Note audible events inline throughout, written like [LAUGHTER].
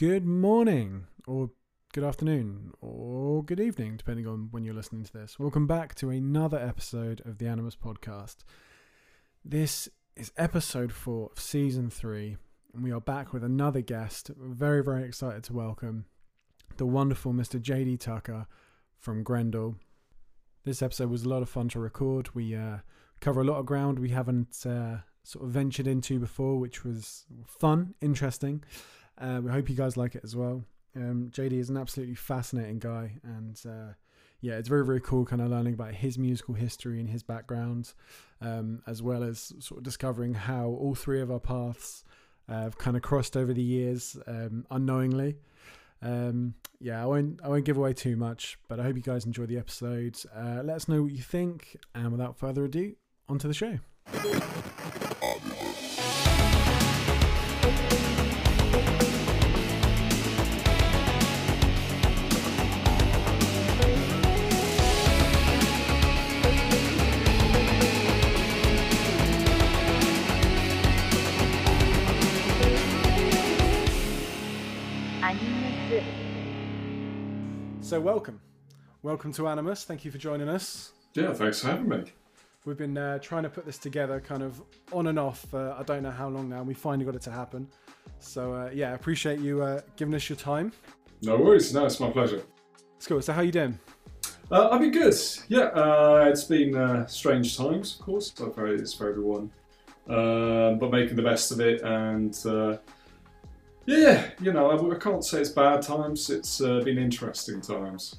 Good morning, or good afternoon, or good evening, depending on when you're listening to this. Welcome back to another episode of the Animus Podcast. This is episode four of season three, and we are back with another guest. Very, very excited to welcome the wonderful Mr. JD Tucker from Grendel. This episode was a lot of fun to record. We uh, cover a lot of ground we haven't uh, sort of ventured into before, which was fun, interesting. Uh, we hope you guys like it as well. Um, JD is an absolutely fascinating guy, and uh, yeah, it's very very cool, kind of learning about his musical history and his background, um, as well as sort of discovering how all three of our paths uh, have kind of crossed over the years um, unknowingly. Um, yeah, I won't I won't give away too much, but I hope you guys enjoy the episode. Uh, let us know what you think, and without further ado, onto the show. So welcome, welcome to Animus. Thank you for joining us. Yeah, thanks for having me. We've been uh, trying to put this together, kind of on and off. Uh, I don't know how long now. and We finally got it to happen. So uh, yeah, appreciate you uh, giving us your time. No worries. No, it's my pleasure. It's cool. So how you doing? Uh, I've been good. Yeah, uh, it's been uh, strange times, of course. So for, it's for everyone, um, but making the best of it. And uh, yeah, you know, I, I can't say it's bad times. It's uh, been interesting times.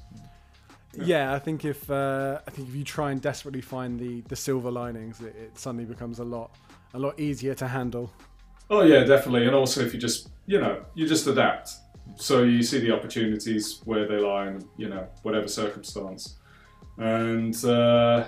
Yeah, Yeah. I think if uh, I think if you try and desperately find the the silver linings, it, it suddenly becomes a lot a lot easier to handle. Oh yeah, definitely. And also, if you just, you know, you just adapt. So you see the opportunities where they lie, in you know, whatever circumstance, and uh,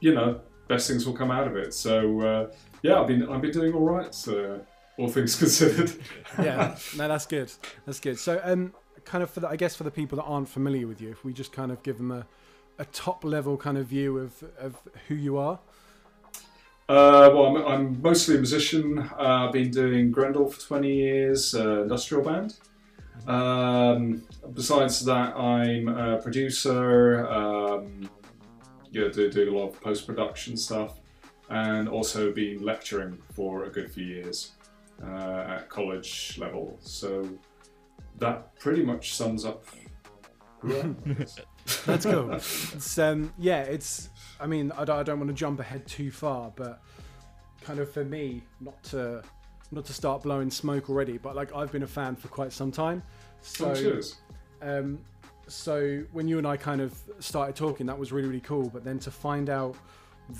you know, best things will come out of it. So uh, yeah, I've been I've been doing all right, uh, all things considered. yeah, no, that's good. That's good. So, um, kind of for the, I guess for the people that aren't familiar with you, if we just kind of give them a, a top level kind of view of, of who you are. Uh, well, I'm, I'm mostly a musician. Uh, I've been doing Grendel for 20 years, uh, industrial band. Um, besides that, I'm a producer. Um, yeah, do, do a lot of post production stuff, and also been lecturing for a good few years uh, at college level. So that pretty much sums up. who I am, I guess. [LAUGHS] That's cool. [LAUGHS] it's, um, yeah, it's. I mean, I don't, I don't want to jump ahead too far, but kind of for me, not to not to start blowing smoke already, but like I've been a fan for quite some time. So Oh. Um, so when you and I kind of started talking, that was really really cool. But then to find out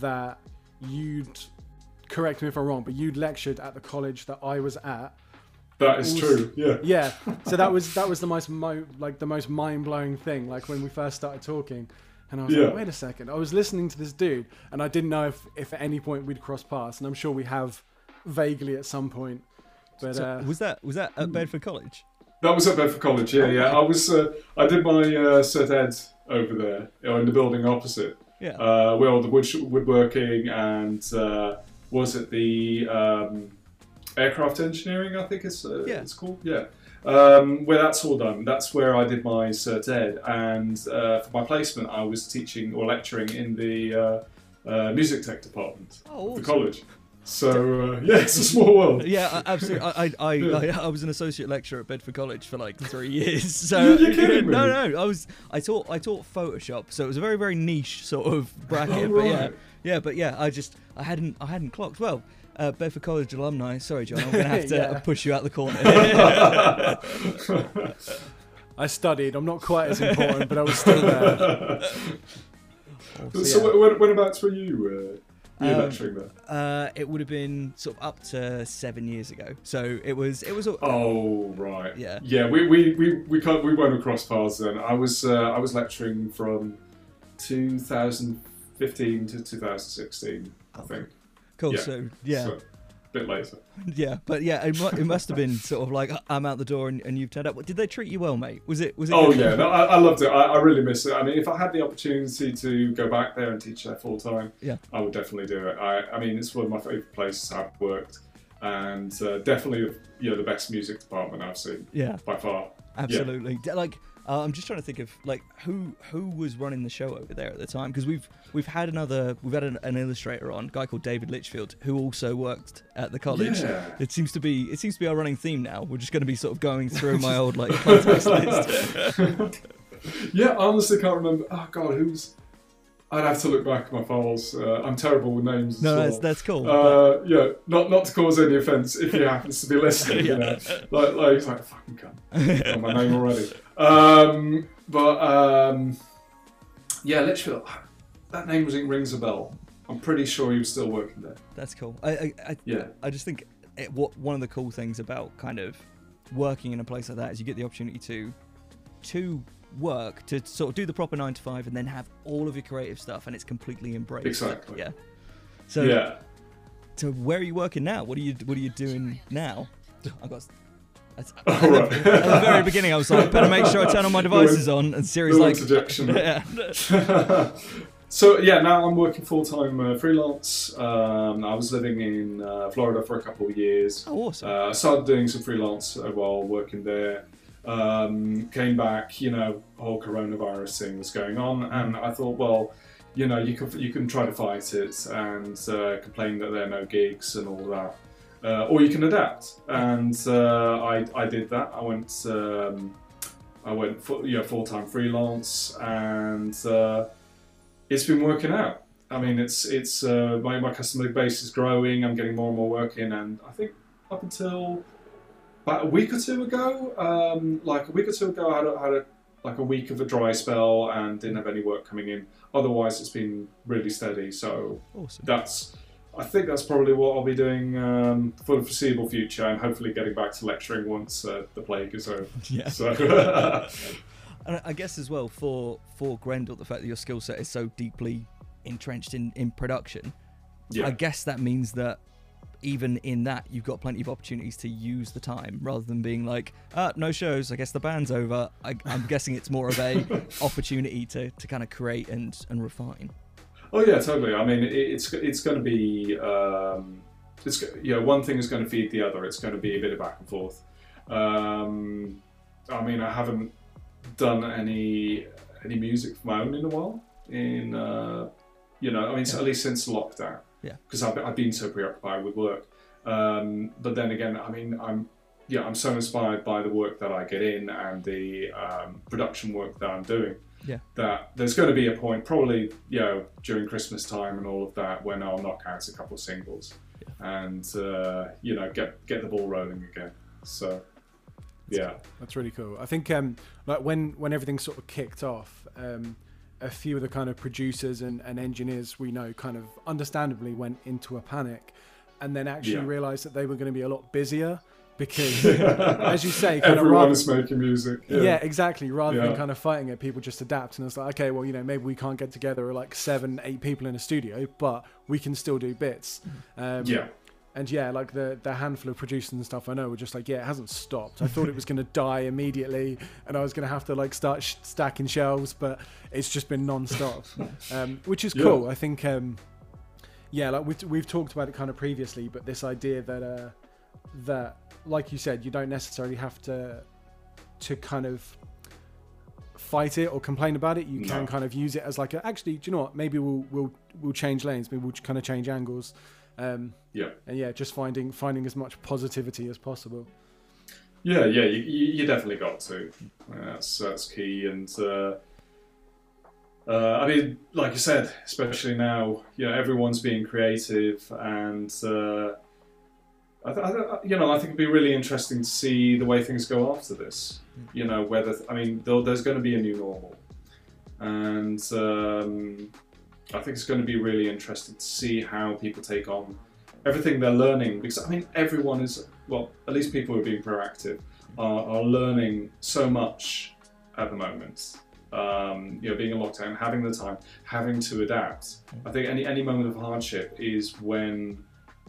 that you'd correct me if I'm wrong, but you'd lectured at the college that I was at. That is true. Yeah. Yeah. So that was that was the [LAUGHS] most mo- like the most mind blowing thing. Like when we first started talking, and I was Yeah. like, wait a second. I was listening to this dude, and I didn't know if if at any point we'd cross paths, and I'm sure we have vaguely at some point. But So uh, was that was that at Bedford College? That was at Bedford College, yeah, yeah. I was, uh, I did my uh, cert ed over there, you know, in the building opposite, Yeah. uh, where all the wood woodworking and uh, was it the um, aircraft engineering? I think it's uh, Yeah. it's called, yeah. Um, where that's all done. That's where I did my cert ed, and uh, for my placement, I was teaching or lecturing in the uh, uh, music tech department oh, of the college. So uh, [LAUGHS] yeah, it's a small world. Yeah, I- absolutely. I, I, I, Yeah. I, I was an associate lecturer at Bedford College for like three years. [LAUGHS] So You're kidding me. no, no, I was. I taught. I taught Photoshop, so it was a very, very niche sort of [LAUGHS] bracket. Oh, But yeah, right. yeah, but yeah, I just, I hadn't, I hadn't clocked. Well, uh, Bedford College alumni. Sorry, John, I'm gonna have to Yeah. push you out the corner. I studied. I'm not quite as important, but I was still there. So, yeah. when, whenabouts were you, uh, Um, lecturing there? uh, it would have been sort of up to seven years ago. So it was, it was. a- Oh right. Yeah. Yeah. We we we we can't we won't cross paths then. I was uh, I was lecturing from 2015 to 2016. I think. Cool. yeah. So yeah. So, bit later. [LAUGHS] Yeah, but yeah, it, mu- it must have been sort of like I'm out the door and, and you've turned up. Did they treat you well, mate? Was it? Was it? Oh yeah. No, I, I loved it. I, I really miss it. I mean, if I had the opportunity to go back there and teach there full time, Yeah. I would definitely do it. I I mean, it's one of my favourite places I've worked. and uh, definitely you know the best music department I've seen Yeah, by far. absolutely. D- Like, uh, I'm just trying to think of like who who was running the show over there at the time because we've we've had another we've had an, an illustrator on, a guy called David Litchfield, who also worked at the college. Yeah. It seems to be it seems to be our running theme now. We're just going to be sort of going through my old like contacts list. [LAUGHS] Yeah, I honestly can't remember. Oh god, who's? I'd have to look back at my files. Uh, I'm terrible with names. No, well. that's that's cool. but- Uh, yeah, not not to cause any offence if he happens to be listening. You [LAUGHS] know, like like he's like fucking cunt. [LAUGHS] Got my name already. Um, but um, yeah, Litchfield. That name was rings a bell. I'm pretty sure he was still working there. That's cool. I I, I, Yeah, I just think it, what one of the cool things about kind of working in a place like that is you get the opportunity to to work to sort of do the proper nine to five and then have all of your creative stuff and it's completely embraced. Exactly. Yeah. So yeah. so where are you working now? What are you what are you doing now? [LAUGHS] I got. At [LAUGHS] All right. [LAUGHS] the very beginning, I was like, better make sure I turn all my [LAUGHS] devices on. And Siri's like, interjection. yeah. so yeah, now I'm working full time uh, freelance. Um, I was living in uh, Florida for a couple of years. Oh, awesome. Uh, I started doing some freelance uh, while working there. Um, came back, you know, whole coronavirus thing was going on, and I thought, well, you know, you can you can try to fight it and uh, complain that there are no gigs and all that, uh, or you can adapt. And uh, I I did that. I went um, I went full, you know, full time freelance, and uh, it's been working out. I mean, it's it's uh, my my customer base is growing. I'm getting more and more work in, and I think up until about a week or two ago, um, like a week or two ago, I had a, had a like a week of a dry spell and didn't have any work coming in. Otherwise, it's been really steady. So awesome. that's I think that's probably what I'll be doing um, for the foreseeable future, and hopefully getting back to lecturing once uh, the plague is over. [LAUGHS] Yeah. So [LAUGHS] And I guess as well for for Grendel, the fact that your skill set is so deeply entrenched in in production, yeah. I guess that means that even in that you've got plenty of opportunities to use the time rather than being like, ah, no shows. I guess the band's over. I, I'm guessing it's more of a [LAUGHS] opportunity to, to kind of create and and refine. Oh yeah, totally. I mean, it, it's it's going to be um, it's you know one thing is going to feed the other. It's going to be a bit of back and forth. Um, I mean, I haven't done any any music of my own in a while. In uh, you know, I mean, at least since lockdown. Yeah. Because I've, I've been so preoccupied with work. Um, but then again, I mean, I'm yeah, I'm so inspired by the work that I get in and the um, production work that I'm doing. Yeah. That there's going to be a point, probably you know, during Christmas time and all of that, when I'll knock out a couple of singles, and uh, you know, get get the ball rolling again. So, yeah. That's really cool. I think um, like when when everything sort of kicked off, um, a few of the kind of producers and, and engineers we know kind of understandably went into a panic, and then actually Yeah. realised that they were going to be a lot busier because, as you say, kind of Everyone rather, is making music. yeah. Yeah. exactly. Rather than kind of fighting it, people just adapt, and it's like, okay, well, you know, maybe we can't get together like seven, eight people in a studio, but we can still do bits. Um, Yeah. and yeah, like the the handful of producers and stuff I know were just like, yeah, it hasn't stopped. I thought it was going [LAUGHS] to die immediately, and I was going to have to like start sh- stacking shelves, but it's just been non-stop, um, which is Yeah. cool. I think, um, yeah, like we've we've talked about it kind of previously, but this idea that uh, that, like you said, you don't necessarily have to to kind of fight it or complain about it. You can kind of use it as like, a, actually, do you know what? Maybe we'll we'll we'll change lanes. Maybe we'll kind of change angles. Um, Yeah. and yeah, just finding finding as much positivity as possible. Yeah, yeah, you, you, you definitely got to. That's that's key, and uh, uh, I mean, like you said, especially now, you know, everyone's being creative, and uh, I, th- I, th- you know, I think it'd be really interesting to see the way things go after this. You know, whether I mean, there's going to be a new normal, and um, I think it's going to be really interesting to see how people take on everything they're learning because I mean everyone is well at least people who are being proactive are, are learning so much at the moment. Um, you know being in lockdown having the time having to adapt. I think any any moment of hardship is when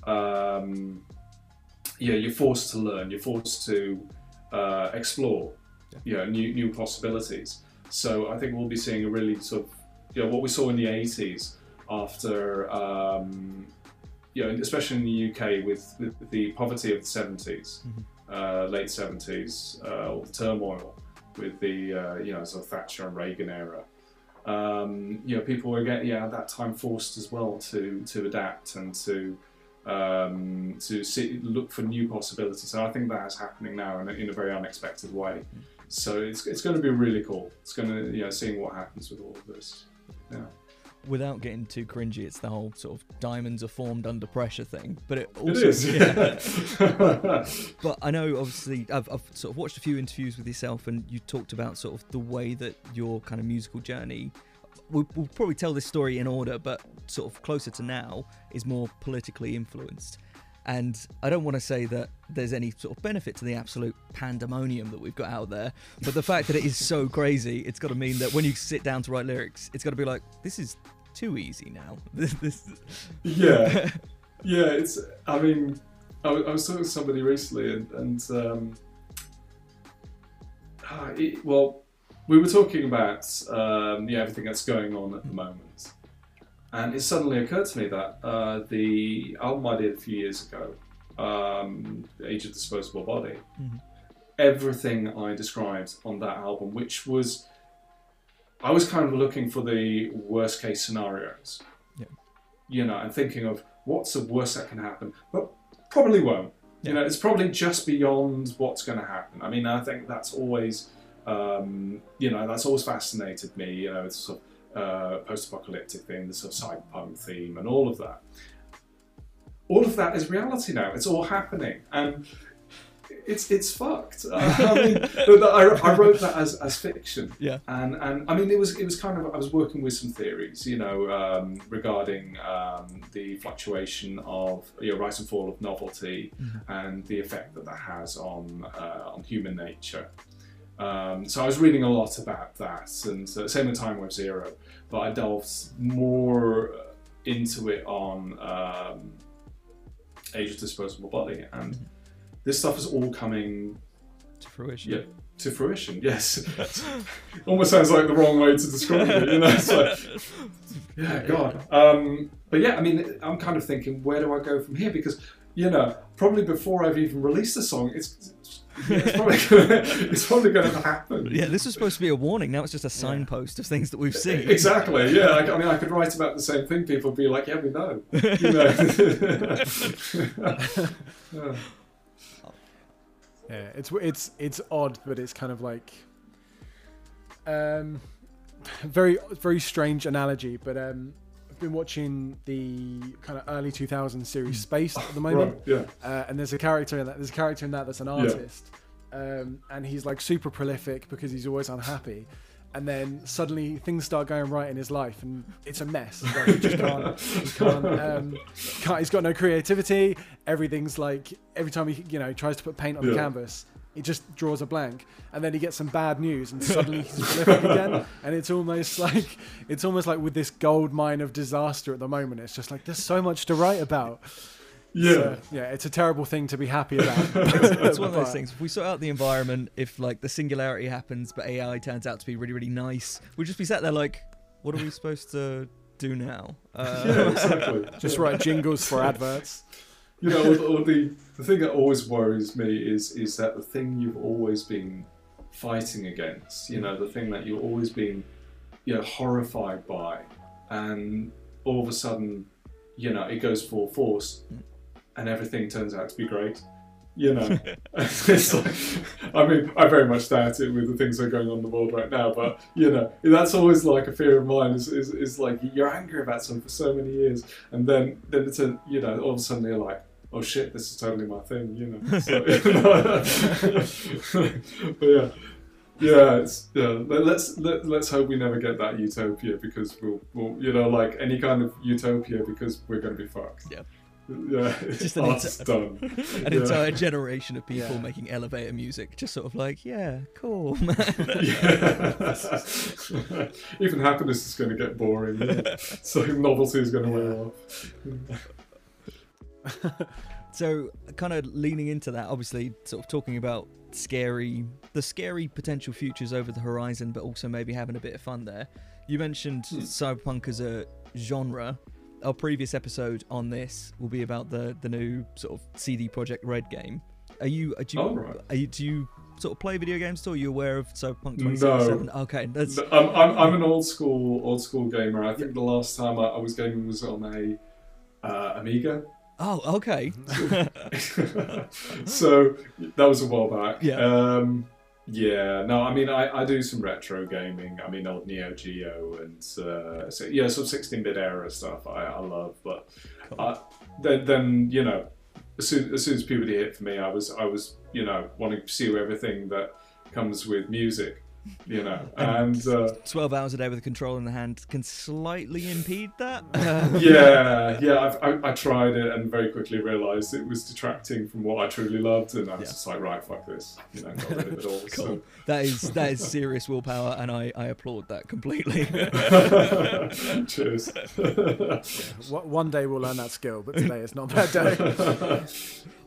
um, yeah you're forced to learn you're forced to uh, explore you know new, new possibilities so I think we'll be seeing a really sort of you know what we saw in the 80s after um, you know, especially in the UK with, with the poverty of the 70s, Mhm. uh, late 70s, uh, all the turmoil with the uh, you know sort of Thatcher and Reagan era. Um, you know, people were getting yeah at that time forced as well to to adapt and to um, to see, look for new possibilities. And I think that is happening now in a, in a very unexpected way. So it's, it's going to be really cool. It's going to you know seeing what happens with all of this. Yeah. Without getting too cringy, it's the whole sort of diamonds are formed under pressure thing. But it It also, is. yeah. [LAUGHS] [LAUGHS] But I know, obviously, I've, I've sort of watched a few interviews with yourself, and you talked about sort of the way that your kind of musical journey. We'll, we'll probably tell this story in order, but sort of closer to now is more politically influenced. And I don't want to say that there's any sort of benefit to the absolute pandemonium that we've got out there, but the fact that it is so crazy, it's got to mean that when you sit down to write lyrics, it's got to be like, this is too easy now. [LAUGHS] This, this yeah, [LAUGHS] yeah. It's. I mean, I, I was talking to somebody recently, and, and um, ah, it, well, we were talking about um, yeah everything that's going on at the moment, and it suddenly occurred to me that uh, the album I did a few years ago, um, "Age of Disposable Body," Mhm. everything I described on that album, which was. I was kind of looking for the worst case scenarios yeah. you know, and thinking of what's the worst that can happen, but probably won't. Yeah. You know, it's probably just beyond what's going to happen. I mean, I think that's always, um, you know, that's always fascinated me. You know, it's sort of uh, post-apocalyptic thing, the sort of cyberpunk theme, and all of that. All of that is reality now. It's all happening, and it's it's fucked. I mean, [LAUGHS] I, I wrote that as, as fiction. Yeah. And and I mean, it was it was kind of I was working with some theories, you know, um, regarding um, the fluctuation of you know, rise and fall of novelty and the effect that that has on uh, on human nature. Um, so I was reading a lot about that, and uh, same with Time Wave Zero, but I delved more into it on um, Age of Disposable Body, and this stuff is all coming to fruition. yeah, to fruition. Yes, [LAUGHS] [LAUGHS] almost sounds like the wrong way to describe it. You know, it's like, yeah, God. Um, but yeah, I mean, I'm kind of thinking, where do I go from here? Because you know, probably before I've even released the song, it's it's probably gonna, it's probably going to happen. Yeah, this was supposed to be a warning. Now it's just a signpost of things that we've seen. Exactly. Yeah. I, I mean, I could write about the same thing. People would be like, "Yeah, we know." You know. Yeah. [LAUGHS] Yeah, it's it's it's odd, but it's kind of like um very very strange analogy. But um, I've been watching the kind of early 2000s series Spaced at the moment, Right. Yeah. uh, and there's a character in that. There's a character in that that's an artist, um, and he's like super prolific because he's always unhappy. And then suddenly things start going right in his life, and it's a mess. Like, he just can't. He can't, um, can't. He's got no creativity. Everything's like every time he you know tries to put paint on the canvas, he just draws a blank. And then he gets some bad news, and suddenly he's prolific again. [LAUGHS] And it's almost like it's almost like with this gold mine of disaster at the moment. It's just like there's so much to write about. Yeah. So, yeah, it's a terrible thing to be happy about. [LAUGHS] It's one of those [LAUGHS] things. If we sort out the environment, if like the singularity happens, but AI turns out to be really, really nice, we'll just be sat there like, what are we supposed to do now? Uh, yeah. Exactly. Just write jingles for adverts. You know, or, or the the thing that always worries me is is that the thing you've always been fighting against, you know, the thing that you've always been, you know, horrified by, and all of a sudden, you know, it goes full force, and everything turns out to be great. You know, [LAUGHS] [LAUGHS] it's like, I mean, I very much doubt it with the things that are going on in the world right now, but you know, that's always like a fear of mine. Is, is, is like you're angry about something for so many years, and then then it's a you know, all of a sudden you're like, oh shit, this is totally my thing, you know. [LAUGHS] So, [LAUGHS] but yeah. Yeah, it's, yeah. Let, let's let, let's hope we never get that utopia because we'll, we'll you know like any kind of utopia because we're going to be fucked. Yeah. Yeah, it's [LAUGHS] Just an art's done. an Yeah. entire generation of people Yeah. making elevator music, just sort of like, yeah, cool, man. Yeah. Even happiness is going to get boring. Yeah. So novelty is going to wear off. [LAUGHS] So, kind of leaning into that, obviously, sort of talking about scary, the scary potential futures over the horizon, but also maybe having a bit of fun there. You mentioned Hmm. cyberpunk as a genre. our previous episode on this will be about the the new sort of CD Projekt Red game. Are you? Do you, Oh, right. are you? Do you sort of play video games? Still, are you aware of Cyberpunk 2077? Okay, that's I'm, I'm, I'm an old school old school gamer. I think the last time I, I was gaming was on a uh, Amiga. Oh okay. [LAUGHS] so that was a while back. Yeah. Um, yeah. No, I mean, I, I do some retro gaming. I mean, old Neo Geo and uh, so yeah, some 16-bit era stuff. I, I love, but Cool. uh, then then you know, as soon as soon as puberty hit for me, I was I was you know wanting to pursue everything that comes with music. [LAUGHS] You know, and. Uh, 12 hours a day with a control in the hand can slightly impede that. [LAUGHS] yeah, yeah. I've, I, I tried it and very quickly realised it was detracting from what I truly loved, and I was Yeah. just like, right, fuck this, you know, got rid of it all. [LAUGHS] Cool. That is that is serious willpower, and I, I applaud that completely. Cheers. Wha- One day we'll learn that skill, but today it's not that day.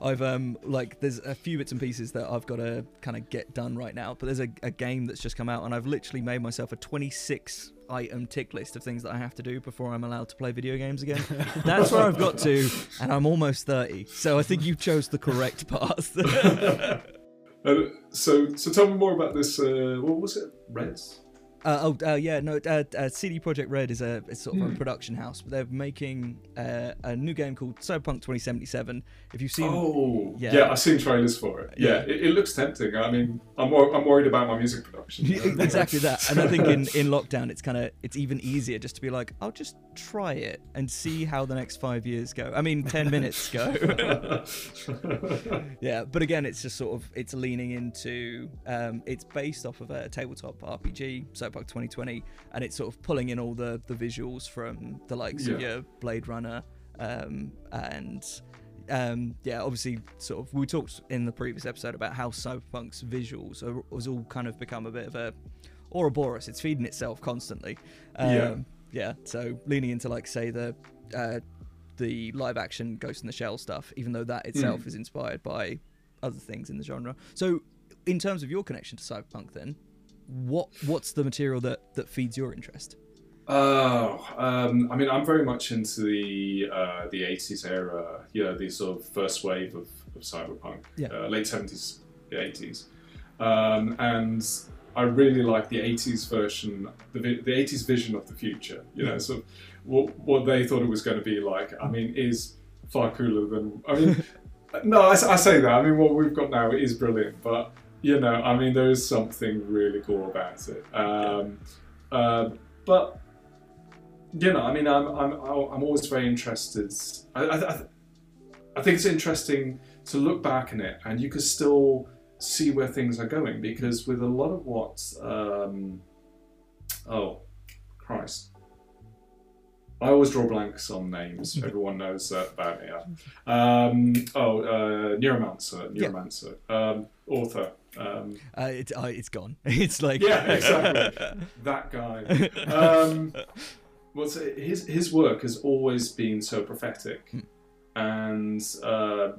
I've um like there's a few bits and pieces that I've got to kind of get done right now, but there's a, a game that's just come out, and I've literally made myself a 26 item tick list of things that I have to do before I'm allowed to play video games again. [LAUGHS] That's where I've got to, and I'm almost 30. So I think you chose the correct path. [LAUGHS] Uh, so, so tell me more about this. Uh, what was it? Reds. Uh, oh uh, yeah, no. Uh, uh, CD Projekt Red is a it's sort of Hmm. a production house, but they're making uh, a new game called Cyberpunk 2077. If you've seen, Oh, Yeah. yeah. I've seen trailers for it. Yeah, Yeah. It, it looks tempting. I mean, I'm wor- I'm worried about my music production. [LAUGHS] exactly that, and I think in, in lockdown it's kind of it's even easier just to be like, I'll just try it and see how the next five years go. I mean, ten [LAUGHS] minutes go. [LAUGHS] yeah, but again, it's just sort of it's leaning into um, it's based off of a tabletop RPG, Cyberpunk 2020, and it's sort of pulling in all the the visuals from the likes of your Blade Runner um, and. Um, yeah, obviously, sort of. We talked in the previous episode about how Cyberpunk's visuals are, was all kind of become a bit of a Ouroboros. It's feeding itself constantly. Um, Yeah. Yeah. So leaning into like say the uh, the live action Ghost in the Shell stuff, even though that itself Mm. is inspired by other things in the genre. So in terms of your connection to cyberpunk, then what what's the material that that feeds your interest? Oh, um, I mean, I'm very much into the uh, the 80s era. You know, the sort of first wave of, of cyberpunk, Yeah. uh, late 70s, the 80s, um, and I really like the 80s version, the, the 80s vision of the future. You know, sort of what what they thought it was going to be like. I mean, is far cooler than. I mean, [LAUGHS] no, I say that. I mean, what we've got now is brilliant, but you know, I mean, there is something really cool about it. Um, uh, but you know, I mean, I'm I'm I'm always very interested. I I, I- think it's interesting to look back on it, and you can still see where things are going because with a lot of what, um, oh, Christ. I always draw blanks on names. Everyone knows that about me. Um, oh, uh, Neuromancer, Yeah. Neuromancer, um, author. Um, Uh, it, uh, it's gone. [LAUGHS] It's like Yeah, exactly. that guy. Um, what's it, his his work has always been so prophetic, Hmm. and uh,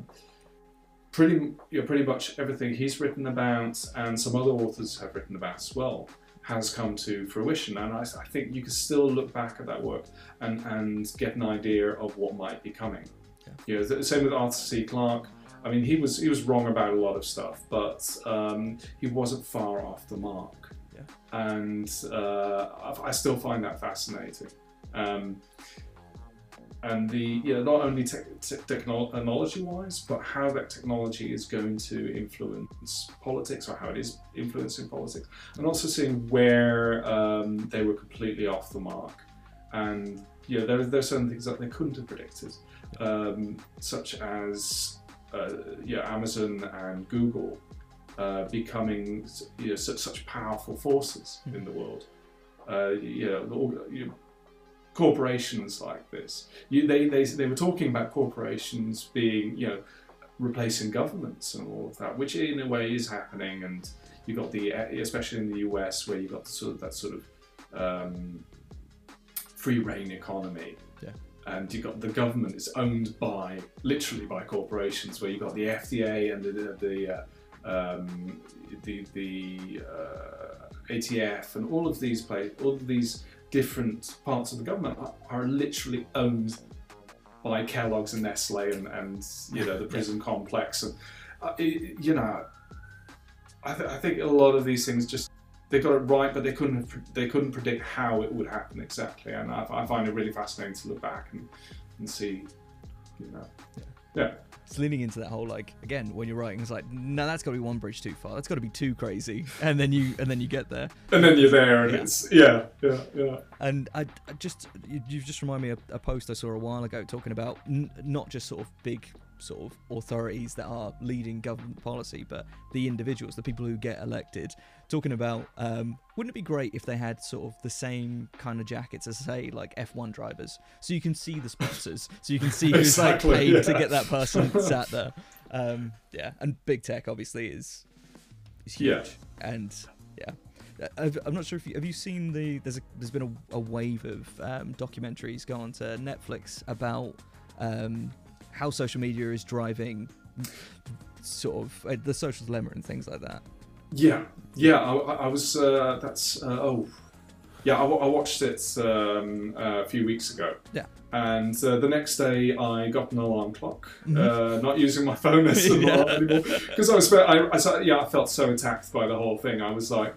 pretty you know, pretty much everything he's written about, and some other authors have written about as well, has come to fruition. And I, I think you can still look back at that work and and get an idea of what might be coming. Yeah. You know, the same with Arthur C. Clarke. I mean, he was he was wrong about a lot of stuff, but um, he wasn't far off the mark. Yeah. And uh, I, I still find that fascinating. Um, and the you know not only te- te- technology wise, but how that technology is going to influence politics or how it is influencing politics, and also seeing where um, they were completely off the mark. And you know, there, there are certain things that they couldn't have predicted, um, such as yeah, Amazon and Google uh, becoming you know, such, such powerful forces in the world. Uh, you know, the you know, corporations like this. You, they, they, they were talking about corporations being, you know, replacing governments and all of that, which in a way is happening. And you got the, especially in the US, where you got the sort of that sort of um, free reign economy. Yeah. And you've got the government is owned by literally by corporations, where you've got the FDA and the the, the uh, um, the, the uh, ATF and all of these play, all of these different parts of the government are, are literally owned by Kellogg's and Nestle and, and you know the prison complex and uh, it, you know I, th- I think a lot of these things just they got it right, but they couldn't they couldn't predict how it would happen exactly. And I, I find it really fascinating to look back and, and see, you know, yeah. yeah. It's leaning into that whole like again when you're writing, it's like no, that's got to be one bridge too far. That's got to be too crazy, and then you and then you get there, and then you're there, and yeah. it's yeah, yeah, yeah. And I, I just you, have just reminded me of a post I saw a while ago talking about n- not just sort of big sort of authorities that are leading government policy, but the individuals, the people who get elected, talking about um, wouldn't it be great if they had sort of the same kind of jackets as say like F1 drivers, so you can see the sponsors, so you can see who's exactly, like paid yeah. to get that person [LAUGHS] sat there. Um, yeah, and big tech obviously is is huge, yeah. and yeah. Uh, I'm not sure if you have you seen the there's a, there's been a, a wave of um, documentaries go onto Netflix about um, how social media is driving sort of uh, the social dilemma and things like that. Yeah, yeah. I, I was. Uh, that's. Uh, oh, yeah. I, I watched it um, a few weeks ago. Yeah. And uh, the next day, I got an alarm clock. Mm-hmm. Uh, not using my phone as [LAUGHS] an alarm anymore because I was. I, I, yeah, I felt so attacked by the whole thing. I was like,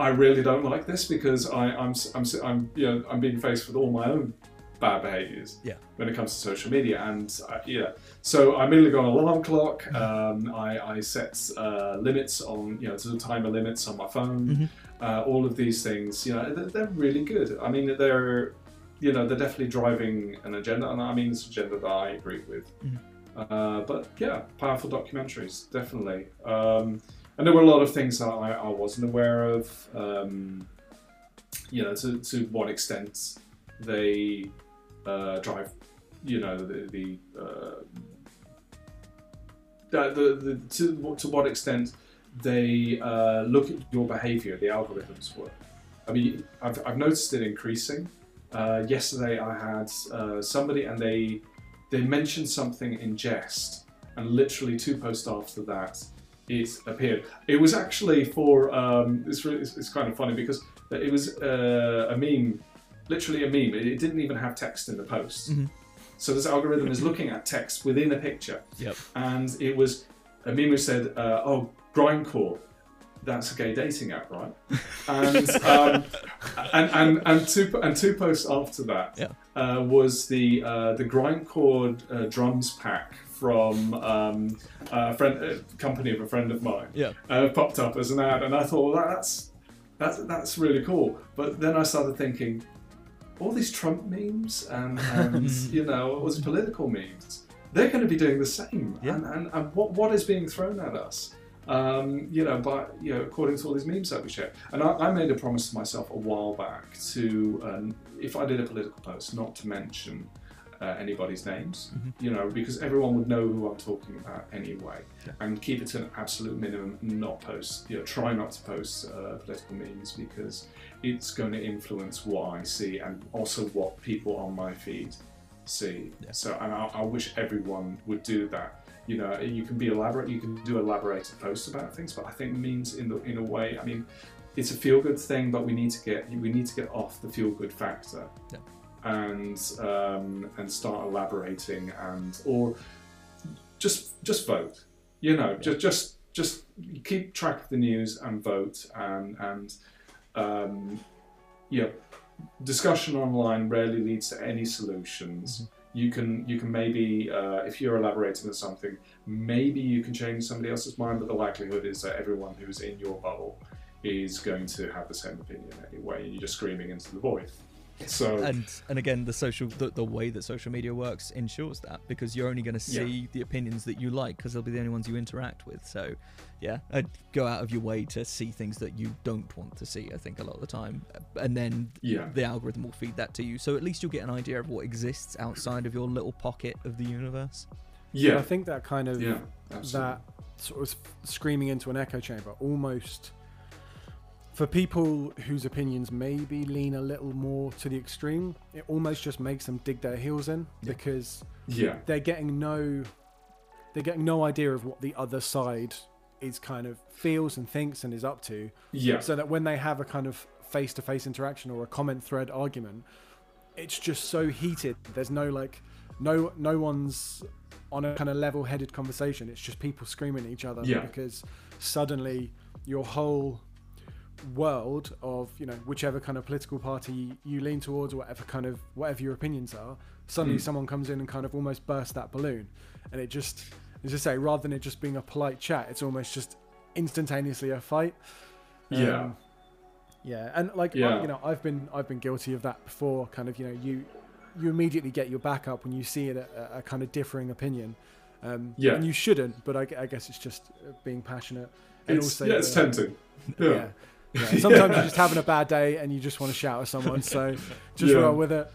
I really don't like this because I, I'm, I'm, I'm, you know, I'm being faced with all my own bad behaviors yeah. when it comes to social media. And uh, yeah, so I immediately got an alarm clock. Mm-hmm. Um, I, I, set uh, limits on, you know, to the timer limits on my phone. Mm-hmm. Uh, all of these things, you know, they're, they're, really good. I mean, they're, you know, they're definitely driving an agenda, and I mean, it's an agenda that I agree with. Mm-hmm. Uh, but yeah, powerful documentaries, definitely. Um, and there were a lot of things that I, I wasn't aware of. Um, you know, to, to what extent they uh, drive, you know, the the, uh, the, the, to to what extent they uh, look at your behavior, the algorithms work. I mean, I've, I've noticed it increasing. Uh, yesterday, I had uh, somebody and they they mentioned something in jest, and literally two posts after that, it appeared. It was actually for um, it's, really, it's, it's kind of funny because it was uh, a meme literally a meme. It didn't even have text in the post. Mm-hmm. So this algorithm is looking at text within a picture. Yep. And it was a meme which said, uh, "Oh, grindcore." That's a gay dating app, right? And [LAUGHS] um, and, and and two and two posts after that yeah. uh, was the uh, the grindcore uh, drums pack from um, a friend a company of a friend of mine. Yeah, uh, popped up as an ad, and I thought well, that's that's that's really cool. But then I started thinking, all these Trump memes and, [LAUGHS] and you know, all these political memes. They're going to be doing the same. Yeah. And, and, and what, what is being thrown at us? Um, you know, by you know, according to all these memes that we share. And I, I made a promise to myself a while back to, um, if I did a political post, not to mention uh, anybody's names, mm-hmm. you know, because everyone would know who I'm talking about anyway, yeah. and keep it to an absolute minimum. Not post, you know, try not to post uh, political memes because it's going to influence what I see and also what people on my feed see. Yeah. So, and I, I wish everyone would do that. You know, you can be elaborate, you can do elaborated posts about things, but I think memes in the in a way, I mean, it's a feel good thing, but we need to get we need to get off the feel good factor. Yeah and um, and start elaborating and or just just vote. You know, just just just keep track of the news and vote and and um, yeah, discussion online rarely leads to any solutions. Mm-hmm. You can you can maybe uh, if you're elaborating on something, maybe you can change somebody else's mind, but the likelihood is that everyone who's in your bubble is going to have the same opinion anyway, and you're just screaming into the void. So and and again, the social the, the way that social media works ensures that because you're only going to see yeah. the opinions that you like because they'll be the only ones you interact with. So yeah, I'd go out of your way to see things that you don't want to see. I think a lot of the time, and then yeah. the algorithm will feed that to you. So at least you'll get an idea of what exists outside of your little pocket of the universe. Yeah, I think that kind of yeah, that sort of screaming into an echo chamber almost for people whose opinions maybe lean a little more to the extreme, it almost just makes them dig their heels in yeah. because yeah. they're getting no they're getting no idea of what the other side is kind of feels and thinks and is up to. Yeah. So that when they have a kind of face to face interaction or a comment thread argument, it's just so heated. There's no like no no one's on a kind of level-headed conversation. It's just people screaming at each other Yeah. because suddenly your whole world of you know whichever kind of political party you lean towards or whatever kind of whatever your opinions are suddenly Mm. someone comes in and kind of almost bursts that balloon and it just as I say rather than it just being a polite chat it's almost just instantaneously a fight Yeah. Um, yeah and like I- Yeah. you know I've been I've been guilty of that before kind of you know you you immediately get your back up when you see it a, a kind of differing opinion um, Yeah. and you shouldn't but I, I guess it's just uh, being passionate and It's, also yeah, it's the- tempting. [LAUGHS] yeah. Yeah. Yeah. [LAUGHS] Sometimes you're just having a bad day and you just want to shout at someone. So just roll with it.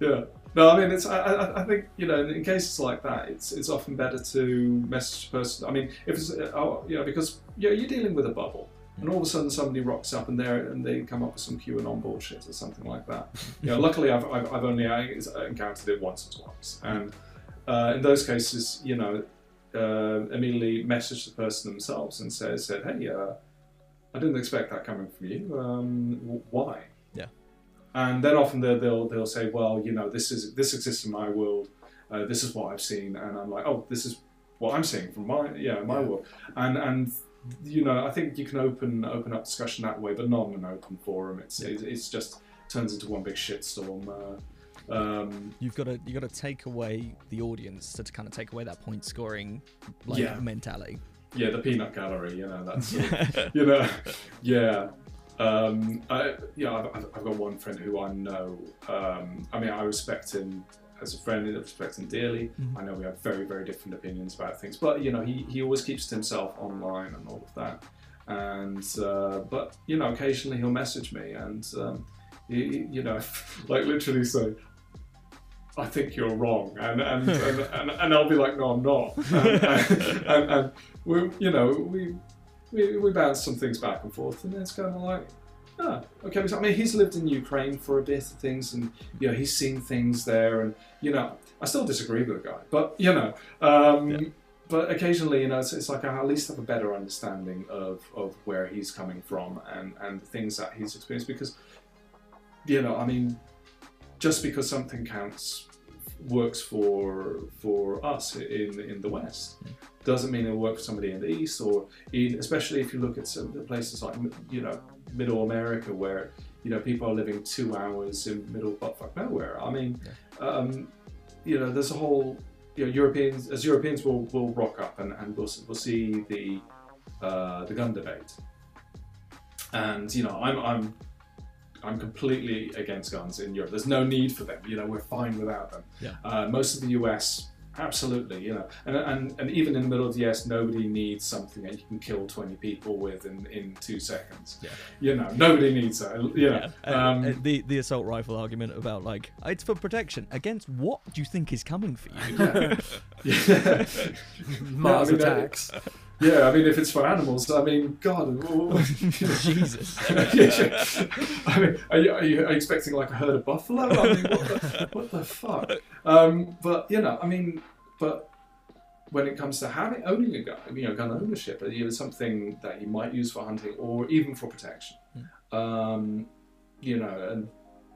Yeah. No, I mean, it's. I, I, think you know, in cases like that, it's it's often better to message the person. I mean, if it's oh, you know, because you know, you're dealing with a bubble, and all of a sudden somebody rocks up and they and they come up with some QAnon bullshit or something like that. You know, luckily I've, I've, I've only encountered it once or twice, and uh, in those cases, you know, uh, immediately message the person themselves and say, said, hey, uh, I didn't expect that coming from you. Um, w- why? Yeah. And then often they'll, they'll they'll say, well, you know, this is this exists in my world. Uh, this is what I've seen, and I'm like, oh, this is what I'm seeing from my yeah my Yeah. world. And and you know, I think you can open open up discussion that way, but not in an open forum. It's Yeah. it's, it's just turns into one big shitstorm. Uh, um, You've got to you got to take away the audience to kind of take away that point scoring like Yeah. mentality. Yeah, the peanut gallery, you know, that's [LAUGHS] you know, yeah. Um, I, yeah, I've, I've- got one friend who I know. Um, I mean, I respect him as a friend. I respect him dearly. Mhm. I know we have very, very different opinions about things, but you know, he, he always keeps to himself online and all of that. And uh, but you know, occasionally he'll message me, and um, he- you know, [LAUGHS] like literally say. I think you're wrong, and and, [LAUGHS] and, and, and I'll be like, no, I'm not, [LAUGHS] and, and, and, we, you know, we we, we bounce some things back and forth, and it's kind of like, ah, okay. I mean, he's lived in Ukraine for a bit of things, and you know, he's seen things there, and you know, I still disagree with the guy, but you know, um, Yeah. but occasionally, you know, it's, it's like I at least have a better understanding of of where he's coming from and and the things that he's experienced because, you know, I mean, just because something counts works for for us in in the West. Doesn't mean it'll work for somebody in the East or in, especially if you look at some places like you know Middle America where you know people are living two hours in middle buttfuck nowhere. I mean, um, you know, there's a whole you know Europeans as Europeans will will rock up and, and we'll we'll see the uh, the gun debate, and you know I'm I'm I'm completely against guns in Europe. There's no need for them. You know, we're fine without them. Yeah. Uh, most of the US, absolutely. You know, and, and and even in the middle of the US, nobody needs something that you can kill 20 people with in, in two seconds. Yeah. You know, nobody needs that. You know, Uh, um, uh, the the assault rifle argument about like it's for protection against what do you think is coming for you? [LAUGHS] yeah. [LAUGHS] Mars [LAUGHS] mean, uh, attacks. Yeah, I mean, if it's for animals, I mean, God, [LAUGHS] Jesus. [LAUGHS] Yeah. I mean, are you, are you expecting like a herd of buffalo? I mean, what the, what the fuck? Um, but you know, I mean, but when it comes to having owning a gun, you know, gun ownership, you know, something that you might use for hunting or even for protection. Um, you know, and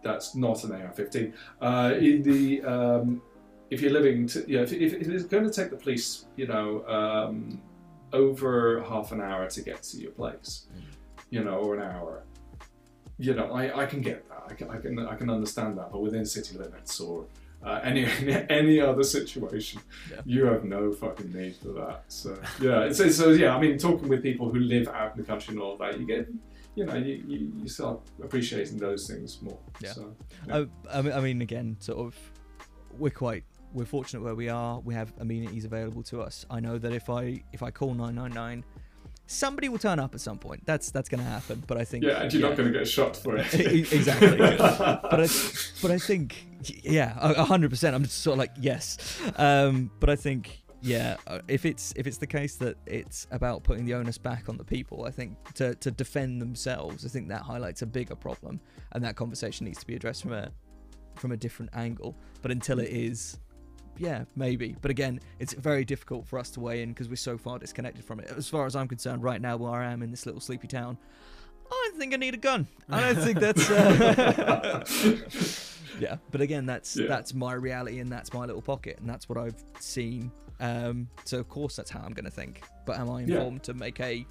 that's not an AR-15. Uh, in the um, if you're living, to, you know, if, if, if it's going to take the police, you know, um, over half an hour to get to your place, you know, or an hour, you know, I, I can get that. I can, I can I can understand that. But within city limits or uh, any [LAUGHS] any other situation, Yeah. you have no fucking need for that. So yeah, it's- so yeah. I mean, talking with people who live out in the country and all that, you get. You know, you, you, you start appreciating those things more. Yeah. So, I, I mean, I mean, again, sort of, we're quite we're fortunate where we are. We have amenities available to us. I know that if I if I call nine nine nine, somebody will turn up at some point. That's that's going to happen. But I think yeah, and you're not going to get shot for it. [LAUGHS] Exactly. [LAUGHS] but I, but I think, yeah, hundred percent. I'm just sort of like yes, um, but I think, yeah, uh, if it's if it's the case that it's about putting the onus back on the people, I think to to defend themselves, I think that highlights a bigger problem, and that conversation needs to be addressed from a from a different angle. But until it is. Yeah, maybe. But again, it's very difficult for us to weigh in because we're so far disconnected from it. As far as I'm concerned, right now, where I am in this little sleepy town, I don't think I need a gun. I don't think that's. Uh... [LAUGHS] yeah, but again, that's Yeah. that's my reality and that's my little pocket and that's what I've seen. Um, so of course that's how I'm going to think. But am I Yeah. informed to make a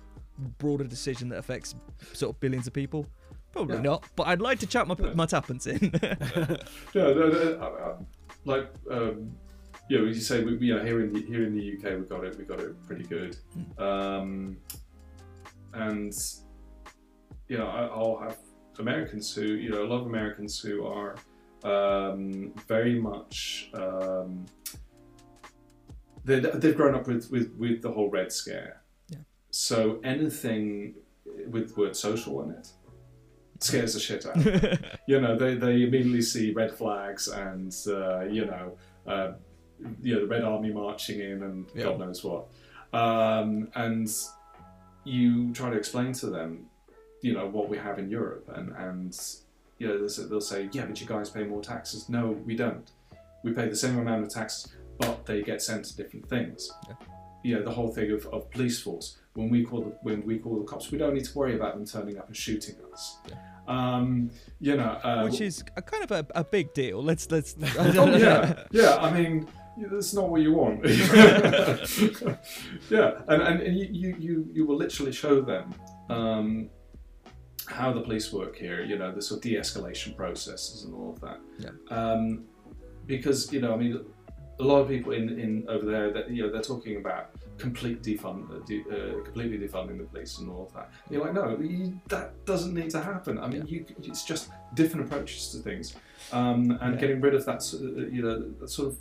broader decision that affects sort of billions of people? Probably Yeah. not. But I'd like to chat my Yeah. my tuppence in. [LAUGHS] [LAUGHS] Yeah, no, no, uh, uh, like um, you know, as you say, we, you know, here in the here in the UK, we got it, we got it pretty good, um, and you know, I, I'll have Americans who, you know, a lot of Americans who are um, very much um, they they've grown up with, with with the whole Red Scare, Yeah. so anything with the word social in it scares the shit out. of them [LAUGHS] you know, they, they immediately see red flags and, uh, you know, uh, you know, the Red Army marching in and Yeah. God knows what. Um, and you try to explain to them, you know, what we have in Europe. And, and you know, they'll say, they'll say, yeah, but you guys pay more taxes. No, we don't. We pay the same amount of taxes, but they get sent to different things. Yeah. You know, the whole thing of, of police force. When we call the, when we call the cops, we don't need to worry about them turning up and shooting us. Um, you know, uh, Which is a kind of a, a big deal. Let's let's. [LAUGHS] oh yeah, [LAUGHS] yeah. I mean, yeah, that's not what you want. [LAUGHS] [LAUGHS] yeah, and, and, and you, you, you, will literally show them um, how the police work here. You know, the sort of de-escalation processes and all of that. Yeah. Um, because you know, I mean, a lot of people in, in over there that you know they're talking about complete defund, uh, de, uh, completely defunding the police and all of that. You're like, no, you, that doesn't need to happen. I mean, you, it's just different approaches to things, um, and Yeah. getting rid of that, uh, you know, that sort of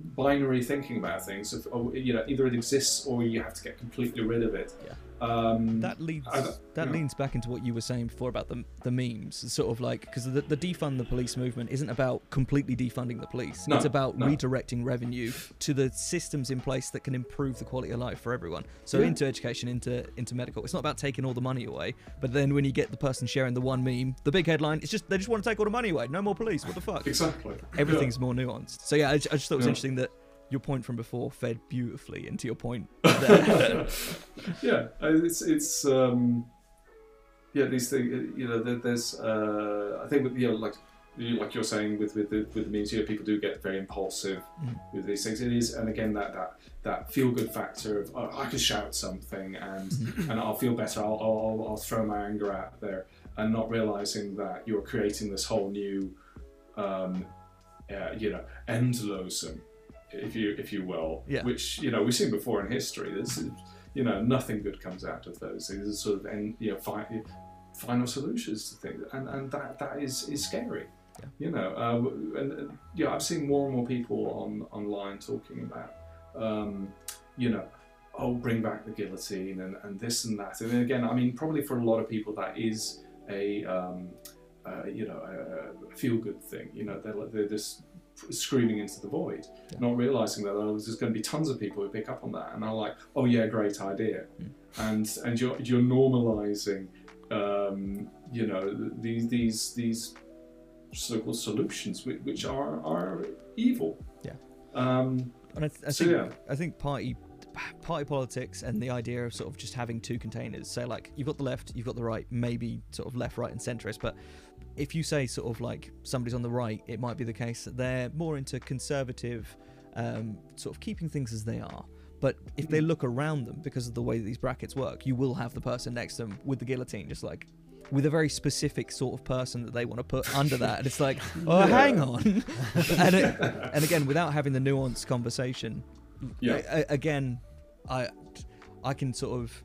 binary thinking about things. Of, oh, you know, either it exists or you have to get completely rid of it. Yeah. Um, That leads I that yeah. leans back into what you were saying before about the the memes. It's sort of like because the, the defund the police movement isn't about completely defunding the police. No, it's about no. redirecting revenue to the systems in place that can improve the quality of life for everyone. So Yeah. into education, into into medical. It's not about taking all the money away. But then when you get the person sharing the one meme, the big headline, it's just they just want to take all the money away. No more police. What the fuck? exactly. Everything's more nuanced. So yeah, I, I just thought it was Yeah. interesting that your point from before fed beautifully into your point [LAUGHS] there. yeah, uh, it's it's um, yeah these things. You know, there, there's uh, I think with you know like like you're saying with with the, with the memes, you know, people do get very impulsive Mm. with these things. It is, and again that that that feel good factor of oh, I could shout something and and I'll feel better. I'll, I'll I'll throw my anger out there and not realizing that you're creating this whole new um, uh, you know Endlösung if you if you will Yeah. which you know we've seen before in history. There's you know nothing good comes out of those. Things There's sort of end, you know fi- final solutions to things. And and that that is is scary. Yeah. you know uh, and uh, yeah I've seen more and more people on online talking about um, you know oh bring back the guillotine and, and this and that. And again I mean probably for a lot of people that is a um, uh, you know a feel good thing. You know they're, they're just screaming into the void Yeah. not realizing that oh, there's going to be tons of people who pick up on that and they're like oh yeah great idea Mm. and and you're you're normalizing um, you know these these these so-called solutions which, which are are evil Yeah. um, And I, th- I So, think yeah. I think party party politics and the idea of sort of just having two containers. So like you've got the left, you've got the right, maybe sort of left, right, and centrist. But if you say sort of like somebody's on the right, it might be the case that they're more into conservative, um, sort of keeping things as they are. But if they look around them, because of the way that these brackets work, you will have the person next to them with the guillotine, just like with a very specific sort of person that they want to put under that. And it's like, [LAUGHS] oh, Yeah. hang on. [LAUGHS] and, it, and again, without having the nuanced conversation, Yeah. a- a- again, I I can sort of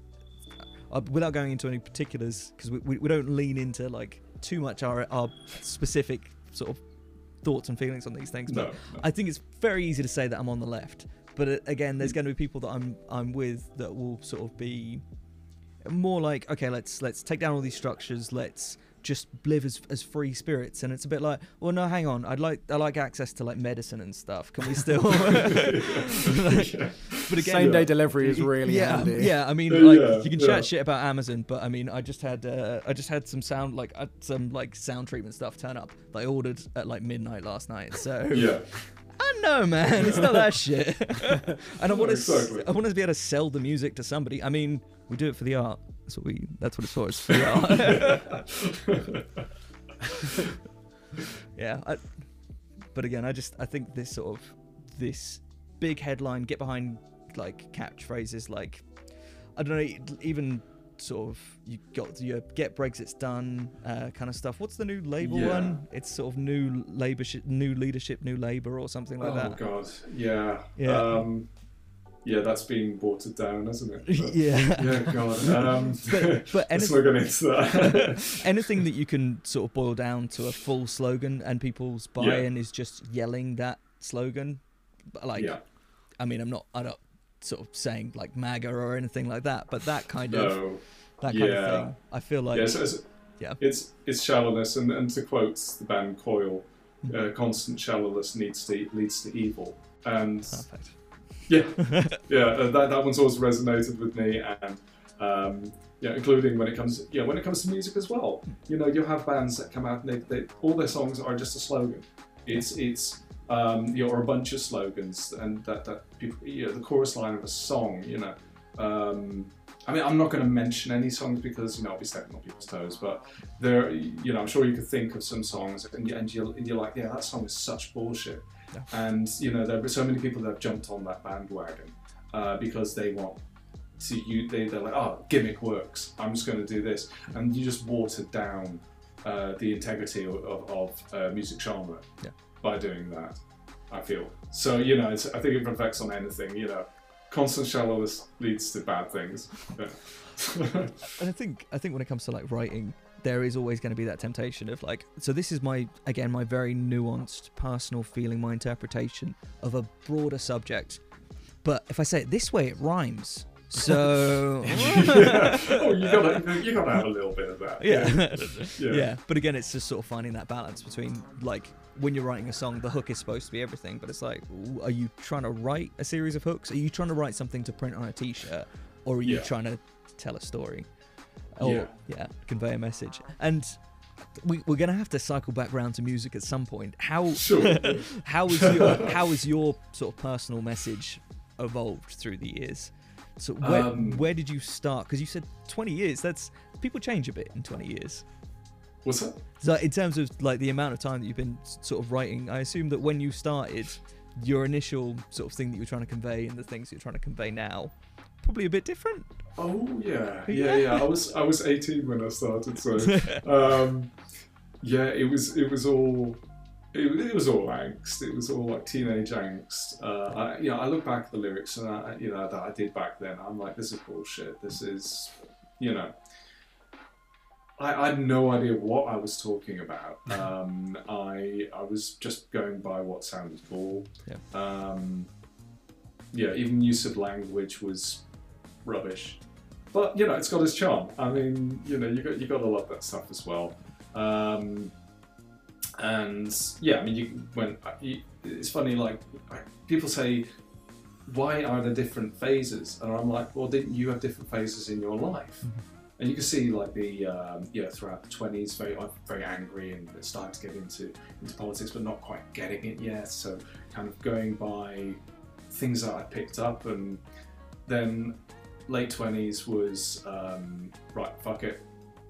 uh, without going into any particulars because we, we, we don't lean into like too much our our specific sort of thoughts and feelings on these things. But no, no. I think it's very easy to say that I'm on the left. But uh, again, there's going to be people that I'm I'm with that will sort of be more like okay, let's let's take down all these structures. Let's just live as, as free spirits and it's a bit like well no hang on i'd like i like access to like medicine and stuff can we still [LAUGHS] [LAUGHS] Yeah. but again Same day delivery is really yeah, handy. Yeah, I mean, Yeah, like yeah, you can yeah. chat shit about Amazon, but I mean, I just had uh, I just had some sound like uh, some like sound treatment stuff turn up that I ordered at like midnight last night. So yeah I know, man, it's not that shit. [LAUGHS] and I want to Exactly. I want to be able to sell the music to somebody. I mean, we do it for the art, That's what we. That's what it's for. It's [LAUGHS] yeah. I, but again, I just I think this sort of this big headline get behind like catchphrases like I don't know even sort of you got your get Brexit's done uh, kind of stuff. What's the new Labour Yeah. one? It's sort of new Labour, sh- new leadership, new Labour, or something like oh that. Oh God, yeah, Yeah. Um, yeah, that's been watered down, hasn't it? [LAUGHS] But- yeah. yeah, God. Um, [LAUGHS] But- but [LAUGHS] let's anyth- not get into that. Anything that you can sort of boil down to a full slogan and people's buy-in is just yelling that slogan. Like, yeah, I mean, I'm not, I'm not sort of saying like MAGA or anything like that, but that kind of no, that kind Yeah. of thing. I feel like yeah, so it's, yeah. it's it's shallowness, and, and to quote the band Coil, Hmm. uh, constant shallowness needs to leads to evil, and perfect. Yeah, [LAUGHS] yeah, uh, that that one's always resonated with me, and um, yeah, including when it comes, yeah, when it comes to music as well. You know, you have bands that come out and they, they all their songs are just a slogan. It's it's um, you know, or a bunch of slogans, and that that people, you know, the chorus line of a song, you know. Um, I mean, I'm not going to mention any songs because you know, I'll be stepping on people's toes. But there, you know, I'm sure you could think of some songs, and, and you're, you're like, yeah, that song is such bullshit. Yeah. And you know, there are so many people that have jumped on that bandwagon uh, because they want to you. They, they're like, oh, gimmick works. I'm just going to do this, and you just water down uh, the integrity of, of, of uh, music genre Yeah. by doing that. I feel so. You know, it's, I think it reflects on anything. You know, constant shallowness leads to bad things. [LAUGHS] [LAUGHS] And I think I think when it comes to like writing, there is always going to be that temptation of like. So this is my again my very nuanced personal feeling, my interpretation of a broader subject. But if I say it this way, it rhymes. So yeah. [LAUGHS] Oh, you gotta you gotta have a little bit of that. yeah. [LAUGHS] Yeah. yeah. But again, it's just sort of finding that balance between like when you're writing a song, the hook is supposed to be everything, but it's like, are you trying to write a series of hooks? Are you trying to write something to print on a T-shirt, or are you Yeah. trying to tell a story, or Yeah. yeah, convey a message? And we, we're gonna have to cycle back round to music at some point. How Sure. [LAUGHS] how is your how is your sort of personal message evolved through the years? So where Um, where did you start? Because you said 20 years. That's people change a bit in 20 years. What's that? So in terms of like the amount of time that you've been sort of writing, I assume that when you started, your initial sort of thing that you were trying to convey and the things you're trying to convey now, probably a bit different. Oh yeah, Yeah. yeah, yeah. I was I was 18 when I started, so [LAUGHS] um, yeah, it was it was all it, it was all angst. It was all like teenage angst. Uh, I, you know, I look back at the lyrics and I, you know that I did back then. I'm like, this is bullshit. This is, you know. I, I had no idea what I was talking about. [LAUGHS] Um, I I was just going by what sounded cool. Yeah. Um, yeah, even use of language was rubbish. But you know, it's got its charm. I mean, you know, you got you got to love that stuff as well. Um, and yeah, I mean, you when you, it's funny, like people say, why are there different phases? And I'm like, well, didn't you have different phases in your life? And you can see like the um, yeah throughout the twenties, very uh, very angry and starting to get into into politics, but not quite getting it yet. So kind of going by things that I picked up, and then late twenties was um, right, fuck it,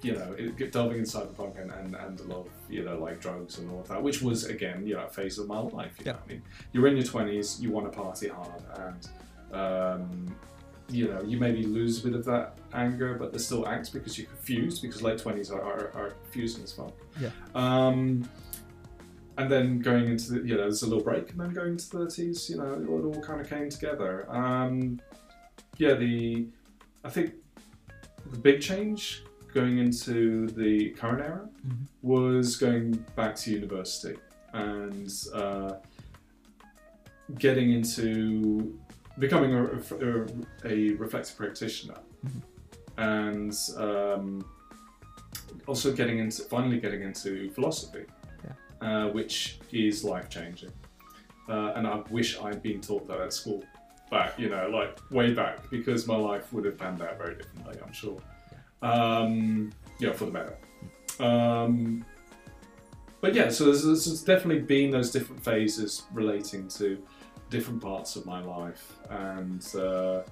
you know, it, get delving in cyberpunk and, and, and a lot of you know like drugs and all of that, which was again you know a phase of my life. You know, Yeah. I mean, you're in your twenties, you want to party hard, and um, you know you maybe lose a bit of that anger, but there's still angst because you're confused because late twenties are, are, are confusing as fuck. Yeah. Um, and then going into the, you know, there's a little break, and then going to thirties, you know, it all, it all kind of came together. Um, yeah, the I think the big change going into the current era Mhm. was going back to university and uh, getting into becoming a, a, a reflective practitioner Mhm. and um, also getting into finally getting into philosophy uh, which is life changing uh, and I wish I'd been taught that at school back you know like way back because my life would have panned out very differently I'm sure um, yeah for the better um, but yeah, so there's, there's definitely been those different phases relating to different parts of my life, and uh,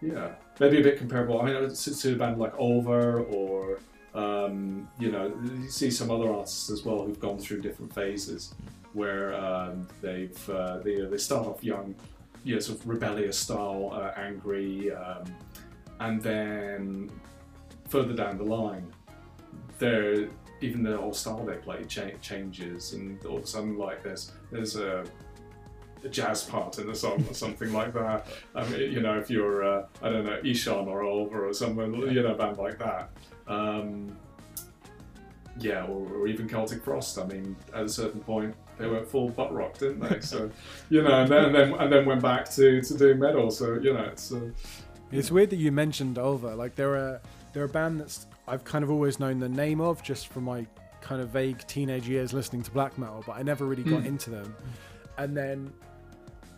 yeah, maybe a bit comparable. I mean, to, a band like Ulver or um, you know, you see some other artists as well who've gone through different phases where um, they've uh, they, they start off young, you know, sort of rebellious style, uh, angry, um, and then further down the line, they're even the whole style they play cha- changes, and all of a sudden, like there's there's a a jazz part in the song or something like that. I mean, you know, if you're, uh, I don't know, Ihsahn or Ulver or someone, you know, a band like that. Um, yeah, or, or, even Celtic Frost. I mean, at a certain point, they went full butt rock, didn't they? So, [LAUGHS] you know, and then and then, and then went back to, to doing metal. So, you know, it's. Uh, it's weird that you mentioned Ulver. Like, they're a they're a band that's I've kind of always known the name of just from my kind of vague teenage years listening to black metal, but I never really got mm. into them. And then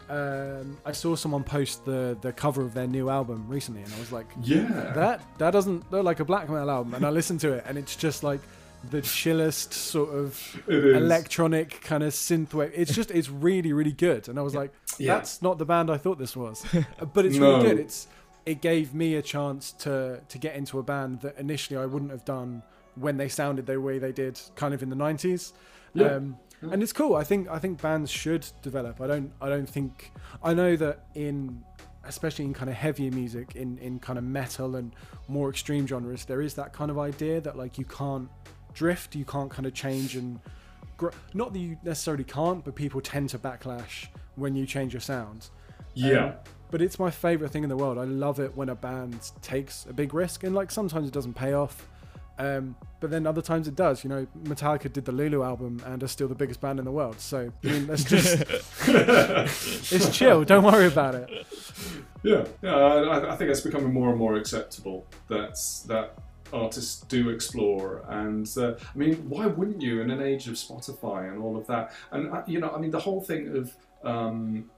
um, I saw someone post the the cover of their new album recently, and I was like, "Yeah, that that doesn't look like a black metal album." And I listened to it, and it's just like the chillest sort of electronic kind of synthwave. It's just it's really really good, and I was like, "That's yeah. not the band I thought this was," [LAUGHS] but it's no. really good. It's it gave me a chance to to get into a band that initially I wouldn't have done when they sounded the way they did, kind of in the nineties. Yeah. Um, Mm. and it's cool. I think I think bands should develop. I don't I don't think I know that in especially in kind of heavier music in in kind of metal and more extreme genres there is that kind of idea that like you can't drift, you can't kind of change and gr- not that you necessarily can't, but people tend to backlash when you change your sounds. Yeah. Um, but it's my favorite thing in the world. I love it when a band takes a big risk and like sometimes it doesn't pay off um, but then other times it does. You know, Metallica did the Lulu album and are still the biggest band in the world. So I mean, let's just [LAUGHS] it's chill. Don't worry about it. Yeah, yeah. I, I think it's becoming more and more acceptable that that artists do explore. And uh, I mean, why wouldn't you in an age of Spotify and all of that? And uh, you know, I mean, the whole thing of um,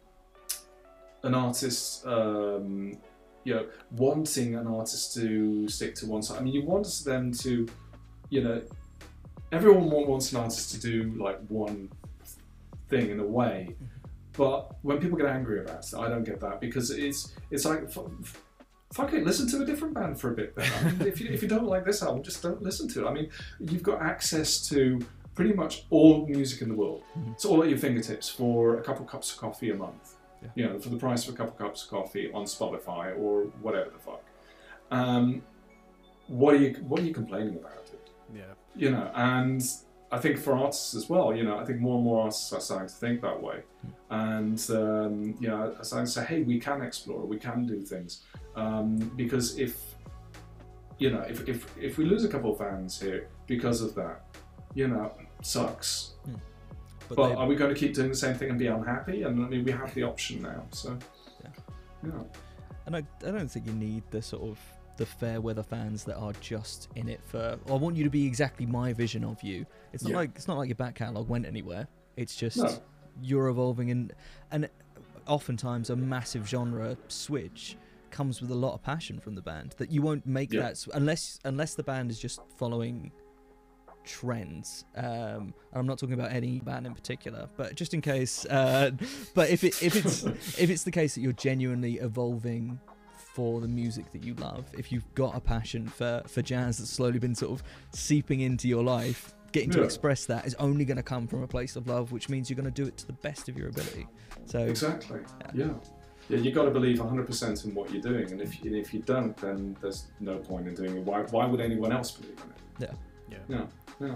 an artist. Um, you know, wanting an artist to stick to one side. I mean, you want them to, you know, everyone wants an artist to do like one thing in a way, mm-hmm. but when people get angry about it, I don't get that because it's it's like. Fuck it, listen to a different band for a bit. Then. I mean, if you if you don't like this album, just don't listen to it. I mean, you've got access to pretty much all music in the world. Mm-hmm. It's all at your fingertips for a couple of cups of coffee a month yeah. you know, for the price of a couple of cups of coffee on Spotify or whatever the fuck. Um, what are you What are you complaining about it? Yeah. You know, and I think for artists as well, you know, I think more and more artists are starting to think that way, and um, you know, are starting to say, hey, we can explore, we can do things, um, because if you know, if, if if we lose a couple of fans here because of that, you know, sucks. Mm. But, but are we going to keep doing the same thing and be unhappy? And I mean, we have the option now, so yeah. yeah. And I, I don't think you need the sort of the fair weather fans that are just in it for. I want you to be exactly my vision of you. It's not yeah. like it's not like your back catalogue went anywhere. It's just no. you're evolving and and oftentimes a massive genre switch comes with a lot of passion from the band that you won't make yeah. that unless unless the band is just following trends. Um, I'm not talking about any band in particular, but just in case. Uh, but if it if it's [LAUGHS] if it's the case that you're genuinely evolving for the music that you love, if you've got a passion for for jazz that's slowly been sort of seeping into your life, getting yeah. to express that is only going to come from a place of love, which means you're going to do it to the best of your ability. So exactly, yeah. yeah. Yeah, you got to believe 100% in what you're doing, and if, and if you don't, then there's no point in doing it. Why, why would anyone else believe in it? Yeah. Yeah. Yeah. Yeah.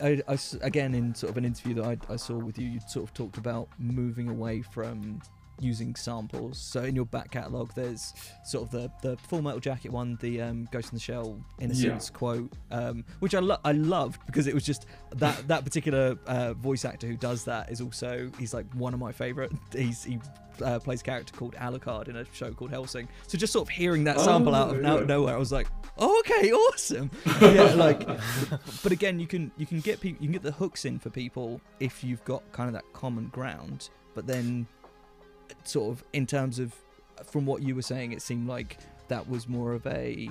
I, I, again, in sort of an interview that I, I saw with you, you sort of talked about moving away from using samples. So in your back catalogue, there's sort of the, the Full Metal Jacket one, the um, Ghost in the Shell Innocence yeah. quote, um, which I lo- I loved because it was just that that particular uh, voice actor who does that is also he's like one of my favourite. [LAUGHS] He's he uh, plays a character called Alucard in a show called Hellsing. So just sort of hearing that sample oh, out of yeah. nowhere, I was like, oh, okay, awesome. [LAUGHS] yeah, like, but again, you can you can get people you can get the hooks in for people if you've got kind of that common ground. But then, sort of in terms of from what you were saying, it seemed like that was more of a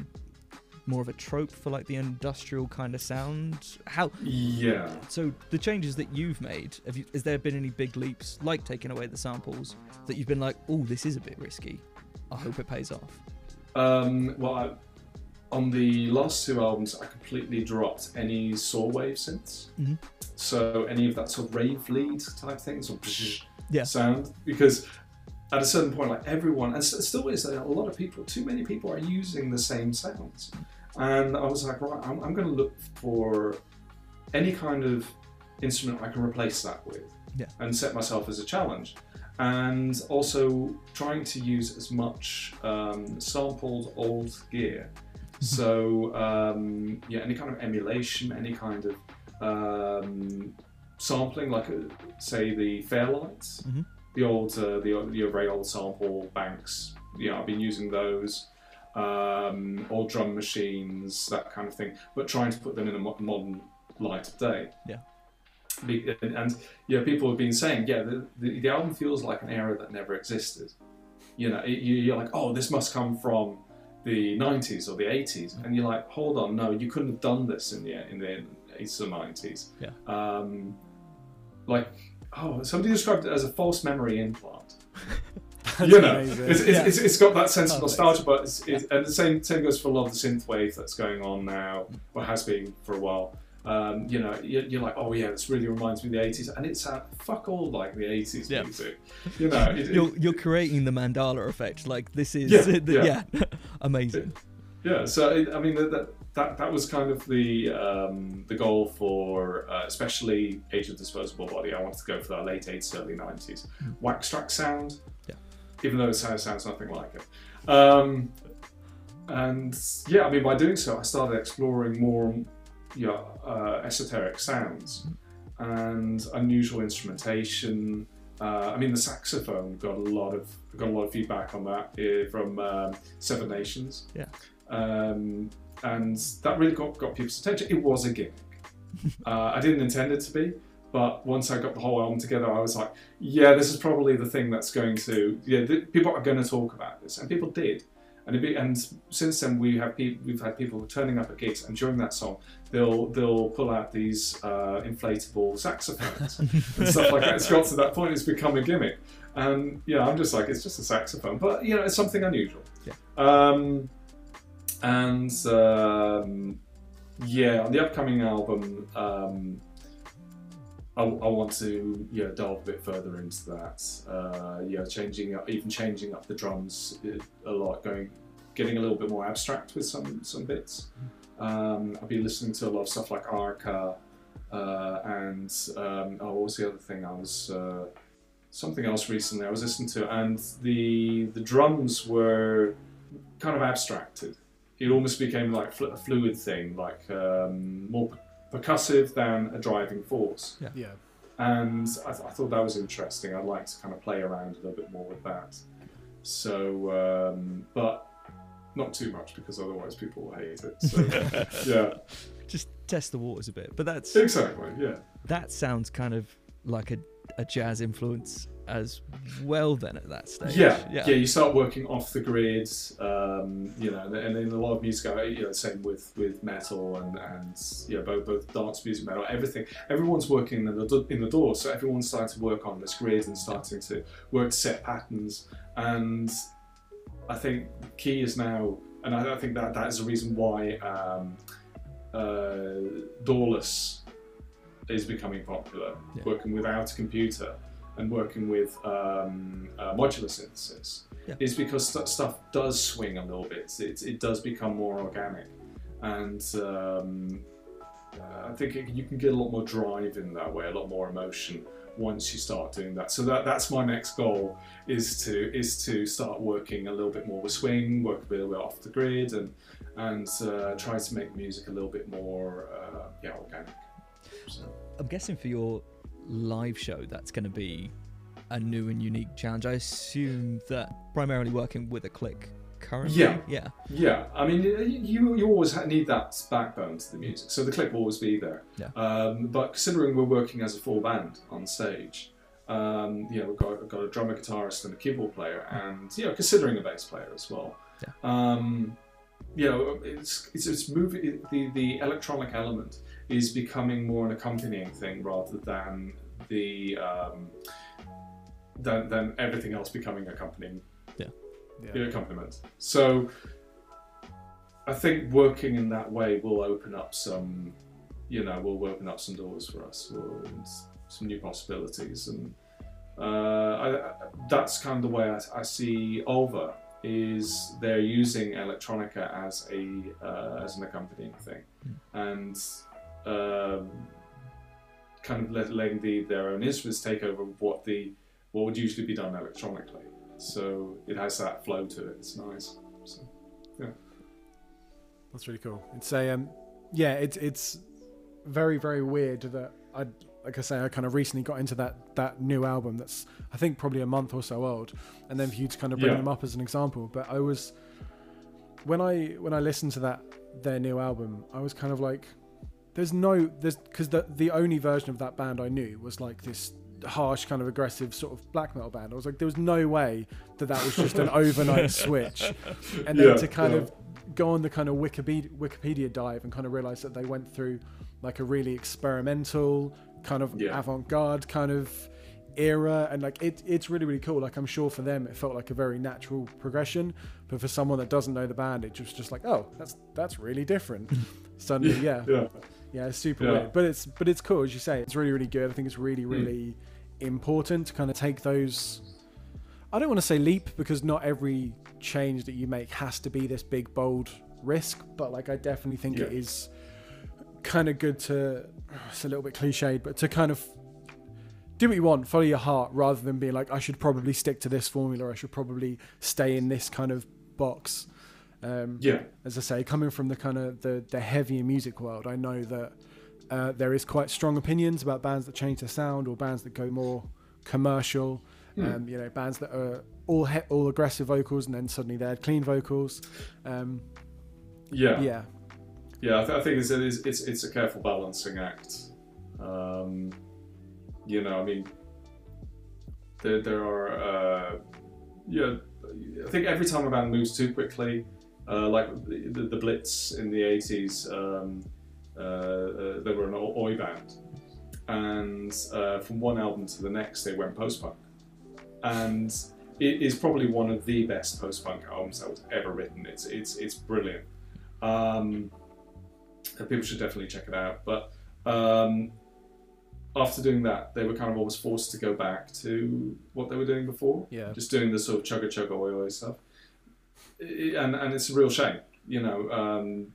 more of a trope for like the industrial kind of sound. How? Yeah. So the changes that you've made, have you, has there been any big leaps, like taking away the samples, that you've been like, oh, this is a bit risky? I hope it pays off. Um, well, I, on the last two albums, I completely dropped any saw wave synths. Mhm. So any of that sort of rave lead type things or Yeah. sound because at a certain point, like everyone, and still is, a lot of people, too many people are using the same sounds. And I was like, right, I'm, I'm going to look for any kind of instrument I can replace that with Yeah. and set myself as a challenge. And also trying to use as much um, sampled old gear. So, um, yeah, any kind of emulation, any kind of um, sampling, like uh, say the Fairlights, Mhm. The old, uh, the, the very old sample banks. Yeah, I've been using those. Um, old drum machines, that kind of thing, but trying to put them in a modern light of day. Yeah. Be- and, and yeah, people have been saying, yeah, the, the, the album feels like an era that never existed. You know, it, you, you're like, oh, this must come from the 90s or the 80s, and you're like, hold on, no, you couldn't have done this in the in the 80s or 90s. Yeah. Um, like, oh, somebody described it as a false memory implant. [LAUGHS] You know, it's, it's, Yeah. it's, it's got that sense of nostalgia, but it's, it's, and the same same goes for a lot of the synth wave that's going on now, or has been for a while. Um, you know, you're, you're like, oh yeah, this really reminds me of the 80s, and it's uh, fuck all like the 80s Yeah. music. You know, it, it- You're you're creating the Mandela effect. Like this is Yeah, [LAUGHS] the- yeah. yeah. [LAUGHS] amazing. Yeah, so it, I mean that, that that that was kind of the um, the goal for uh, especially Age of Disposable Body. I wanted to go for that late eighties, early nineties Wax Trax sound. Yeah. Even though it sounds, sounds nothing like it. Um, and yeah, I mean by doing so, I started exploring more, yeah, uh, esoteric sounds and unusual instrumentation. Uh, I mean, the saxophone got a lot of got a lot of feedback on that uh, from um, Seven Nations. Yeah. Um, and that really got, got people's attention. It was a gimmick. [LAUGHS] uh, I didn't intend it to be, but once I got the whole album together, I was like, yeah, this is probably the thing that's going to, yeah, th- people are going to talk about this, and people did. And, be, and since then, we have pe- we've had people turning up at gigs, and during that song, they'll they'll pull out these uh, inflatable saxophones [LAUGHS] and stuff like that. It's got to that point; it's become a gimmick. And yeah, I'm just like, it's just a saxophone, but you know, it's something unusual. Yeah. Um, and um, yeah, on the upcoming album, um, I, I want to yeah delve a bit further into that. Uh, yeah, changing up, even changing up the drums a lot, going, getting a little bit more abstract with some some bits. Um, I've been listening to a lot of stuff like Arca, uh, and um, oh, what was the other thing? I was uh, something else recently. I was listening to, and the the drums were kind of abstracted. It almost became like fl- a fluid thing, like um, more percussive than a driving force. yeah. And I, th- I thought that was interesting. I'd like to kind of play around a little bit more with that. So, um, but not too much because otherwise people will hate it. So, [LAUGHS] yeah, Just test the waters a bit. But that's exactly. Yeah. that sounds kind of like a, a jazz influence as well. Then at that stage. Yeah, Yeah. yeah, You start working off the grid, um, you know, and in a lot of music, uh, you know, same with with metal and and yeah, both both dance music, metal, everything. Everyone's working in the in the DAW, so everyone's starting to work on this grid and starting to work set patterns. And I think the key is now, and I, I think that that is the reason why um, uh, DAWless is becoming popular, Yeah. working without a computer and working with um, uh, modular synthesis Yeah. is because st- stuff does swing a little bit. It, it does become more organic, and um, uh, I think it, you can get a lot more drive in that way, a lot more emotion once you start doing that. So that that's my next goal is to is to start working a little bit more with swing, work a little bit off the grid, and and uh, try to make music a little bit more uh, yeah organic. So, I'm guessing for your live show, that's going to be a new and unique challenge. I assume that primarily working with a click currently. Yeah. Yeah. Yeah, I mean, you you always need that backbone to the music, so the click will always be there. Yeah. Um, but considering we're working as a full band on stage, um, you know, we've got, we've got a drummer, guitarist, and a keyboard player, and you know, considering a bass player as well. Yeah. Um, you know, it's it's, it's moving. The the electronic element is becoming more an accompanying thing rather than the um, than, than everything else becoming accompanying. Yeah. Yeah. the accompaniment. So I think working in that way will open up some, you know, will open up some doors for us, and some new possibilities, and uh, I, I- that's kind of the way I, I see Ulver. Is they're using electronica as a uh, as an accompanying thing, and um, kind of let, letting the, their own instruments take over what the what would usually be done electronically. So it has that flow to it. It's nice. So, yeah, That's really cool. It's a um, yeah, it's it's very very weird that I like I say I kind of recently got into that that new album that's I think probably a month or so old, and then for you to kind of bring Yeah. them up as an example. But I was when I when I listened to that their new album, I was kind of like, there's no there's because the the only version of that band I knew was like this harsh kind of aggressive sort of black metal band. I was like, there was no way that that was just an [LAUGHS] overnight switch, and then Yeah, to kind yeah. of go on the kind of Wikipedia, Wikipedia dive and kind of realize that they went through like a really experimental kind of Yeah. avant-garde kind of era. And like it, it's really really cool. Like i'm sure for them it felt like a very natural progression. But for someone that doesn't know the band it just just like oh that's that's really different. [LAUGHS] Suddenly yeah. yeah, yeah it's super Yeah. weird but it's but it's cool as you say it's really really good i think it's Hmm. really really important to kind of take those i don't want to say leap because not every change that you make has to be this big bold risk but like i definitely think it Yeah. is kind of good to it's a little bit cliched but to kind of do what you want follow your heart rather than being like i should probably stick to this formula i should probably stay in this kind of box um, yeah, as I say, coming from the kind of the, the heavier music world, I know that uh, there is quite strong opinions about bands that change their sound or bands that go more commercial. Hmm. Um, you know, bands that are all he- all aggressive vocals and then suddenly they had clean vocals. Um, yeah, yeah, Yeah, I, th- I think it's, it's it's a careful balancing act. Um, you know, I mean, there there are uh, yeah. I think every time a band moves too quickly, uh, like the, the, Blitz in the eighties, um, uh, uh, they were an oi oi band, and uh, from one album to the next, they went post punk, and it is probably one of the best post punk albums that was ever written. It's it's it's brilliant. Um, people should definitely check it out. But um, after doing that, they were kind of almost forced to go back to what they were doing before, yeah, just doing the sort of chugga chugga oi oi stuff. And and it's a real shame, you know. Um,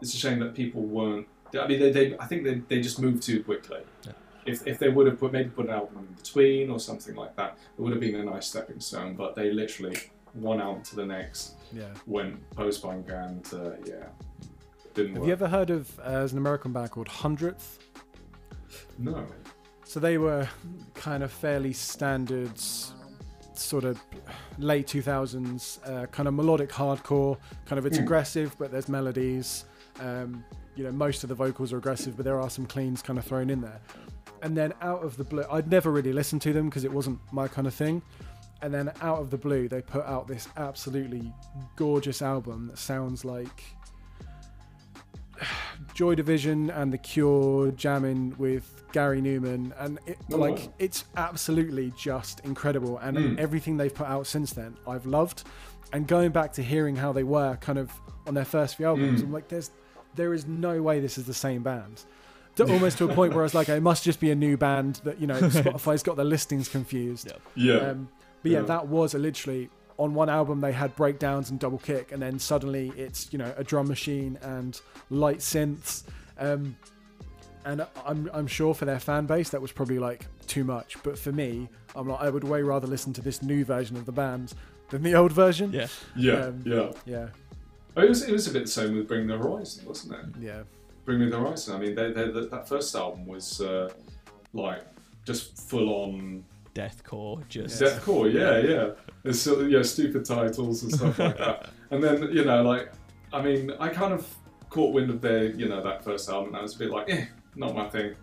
it's a shame that people weren't. I mean, they, they I think they, they just moved too quickly. Yeah. If, if they would have put maybe put an album in between or something like that, it would have been a nice stepping stone. But they literally one album to the next yeah. went post punk and uh, yeah, didn't Have work. you ever heard of uh, there's an American band called Hundredth? No. So they were kind of fairly standard, sort of late 2000s, uh, kind of melodic hardcore. Kind of it's Mm. aggressive, but there's melodies. Um, you know, most of the vocals are aggressive, but there are some cleans kind of thrown in there. And then out of the blue, I'd never really listened to them because it wasn't my kind of thing. And then out of the blue, they put out this absolutely gorgeous album that sounds like [SIGHS] Joy Division and The Cure jamming with Gary Numan, and it, Oh, like wow. it's absolutely just incredible. And Mm. everything they've put out since then, I've loved. And going back to hearing how they were kind of on their first few albums, Mm. I'm like, there's there is no way this is the same band. [LAUGHS] To, almost to a point where I was like, it must just be a new band that you know Spotify's got the listings confused. Yeah. Yeah. Um, but yeah, Yeah. that was literally on one album they had breakdowns and double kick, and then suddenly it's you know a drum machine and light synths. Um, and I'm I'm sure for their fan base that was probably like too much, but for me, I'm like I would way rather listen to this new version of the band than the old version. Yeah. yeah. um, yeah. yeah, Oh, It was, it was a bit the same with Bring the Horizon, wasn't it? yeah. Bring Me the Horizon. I mean, they, they, that that first album was uh, like just full on Deathcore, just deathcore. Yeah, yeah. It's sort of, yeah, stupid titles and stuff like that. [LAUGHS] And then you know, like, I mean, I kind of caught wind of their, you know, that first album. And I was a bit like, eh, not my thing.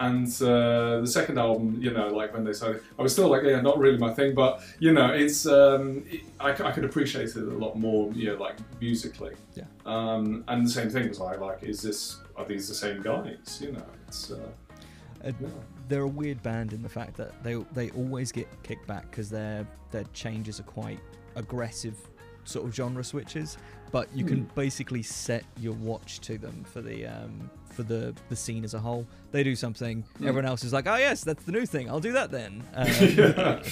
And uh, the second album, you know, like when they started, I was still like, yeah, not really my thing. But you know, it's um, it, I, I could appreciate it a lot more, you know, like musically. Yeah. Um, and the same thing was like, like, is this are these the same guys? You know, it's uh, Uh, they're a weird band in the fact that they they always get kicked back because their their changes are quite aggressive sort of genre switches but you can Hmm. basically set your watch to them for the um, for the the scene as a whole they do something Hmm. everyone else is like oh yes that's the new thing i'll do that then [LAUGHS] um, yeah.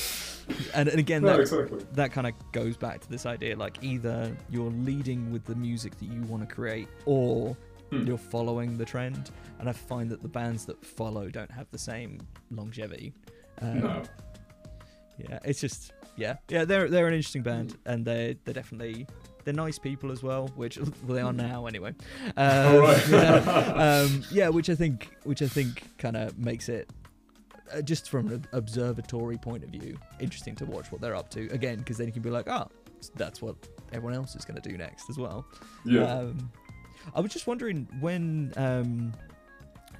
and, and again No, that, exactly. that kind of goes back to this idea like either you're leading with the music that you want to create or Hmm. you're following the trend and i find that the bands that follow don't have the same longevity um, No. yeah it's just yeah yeah they're they're an interesting band and they're they're definitely they're nice people as well which [LAUGHS] well, they are now anyway um, [LAUGHS] All right. yeah, um, [LAUGHS] yeah which i think which i think kind of makes it uh, just from an observatory point of view interesting to watch what they're up to again because then you can be like oh that's what everyone else is going to do next as well Yeah. um, I was just wondering when, um,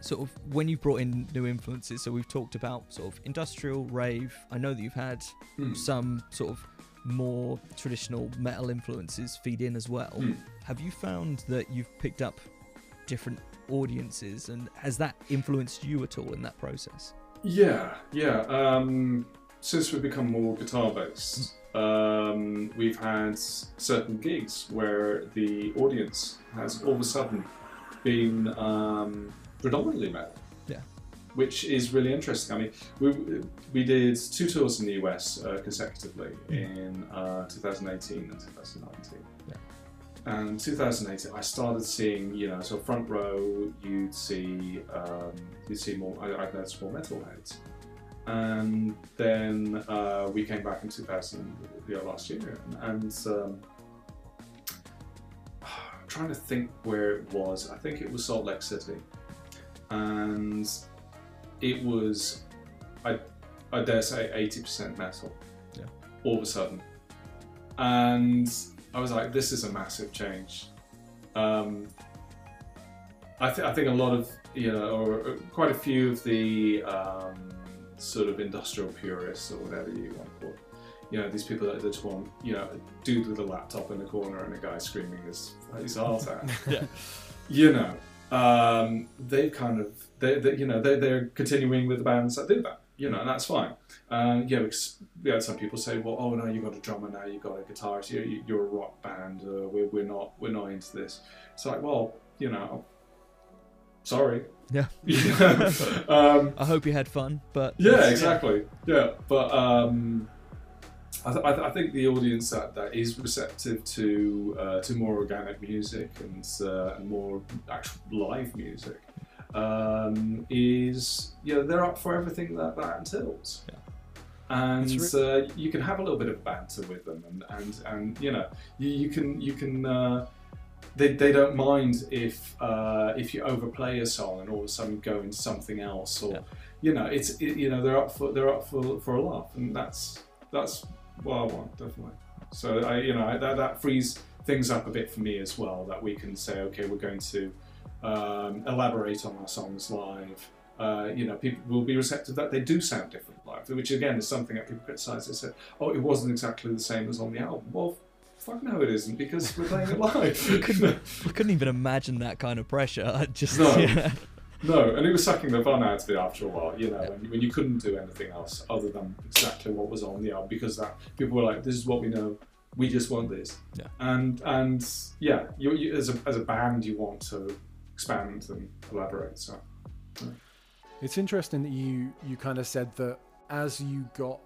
sort of, when you've brought in new influences. So we've talked about sort of industrial rave. I know that you've had Hmm. some sort of more traditional metal influences feed in as well. Hmm. Have you found that you've picked up different audiences, and has that influenced you at all in that process? Yeah, yeah. Um, since we've become more guitar based, um, we've had certain gigs where the audience has all of a sudden been um, predominantly metal. Yeah. Which is really interesting. I mean, we, we did two tours in the US uh, consecutively in uh, 2018 and 2019. Yeah. And 2018, I started seeing, you know, so front row, you'd see, um, you'd see more. I, I'd noticed more metalheads, and then uh, we came back in 2000, you know, last year, and um, [SIGHS] I'm trying to think where it was. I think it was Salt Lake City, and it was, I, I dare say, 80% metal. Yeah. All of a sudden, and I was like, this is a massive change. Um, I, th- I think a lot of, you know, or or quite a few of the um, sort of industrial purists or whatever you want to call it, you know, these people that just want, you know, a dude with a laptop in the corner and a guy screaming his, his heart out. [LAUGHS] Yeah. You know, um, they kind of, they, they, you know, they, they're continuing with the bands that do that, you know, and that's fine. Um, yeah, because we had some people say, well, oh no, you've got a drummer now, you've got a guitarist, you're, you're a rock band, uh, we're, we're not, we're not into this. It's like, well, you know, sorry. Yeah. [LAUGHS] Yeah. [LAUGHS] um, I hope you had fun, but yeah, exactly. Yeah, but um, I, th- I, th- I think the audience that, that is receptive to uh, to more organic music and, uh, and more actual live music um, is yeah they're up for everything that that entails. Yeah. And uh, you can have a little bit of banter with them, and, and, and you know you, you can you can uh, they, they don't mind if uh, if you overplay a song and all of a sudden go into something else or Yeah. you know it's it, you know they're up for they're up for, for a laugh and that's that's what I want definitely so I you know that, that frees things up a bit for me as well that we can say okay we're going to um, elaborate on our songs live uh, you know people will be receptive that they do sound different live which again is something that people criticize they said oh it wasn't exactly the same as on the album well fuck no it isn't because we're playing it [LAUGHS] live I couldn't, I couldn't even imagine that kind of pressure. I [LAUGHS] just No. yeah. No, and it was sucking the fun out of it after a while, you know, Yeah. when, when you couldn't do anything else other than exactly what was on the album because that people were like, "This is what we know. We just want this." Yeah. And and yeah, you, you as a as a band, you want to expand and collaborate. So It's interesting that you you kind of said that as you got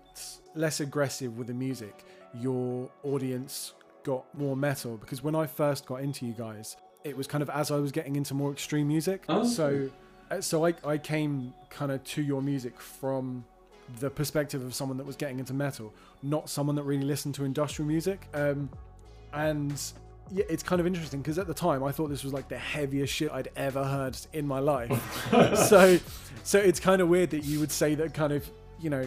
less aggressive with the music, your audience got more metal. Because when I first got into you guys, it was kind of as I was getting into more extreme music. Oh, So, uh, so I I came kind of to your music from the perspective of someone that was getting into metal, not someone that really listened to industrial music. Um, and yeah, it's kind of interesting because at the time I thought this was like the heaviest shit I'd ever heard in my life. [LAUGHS] so, so it's kind of weird that you would say that kind of you know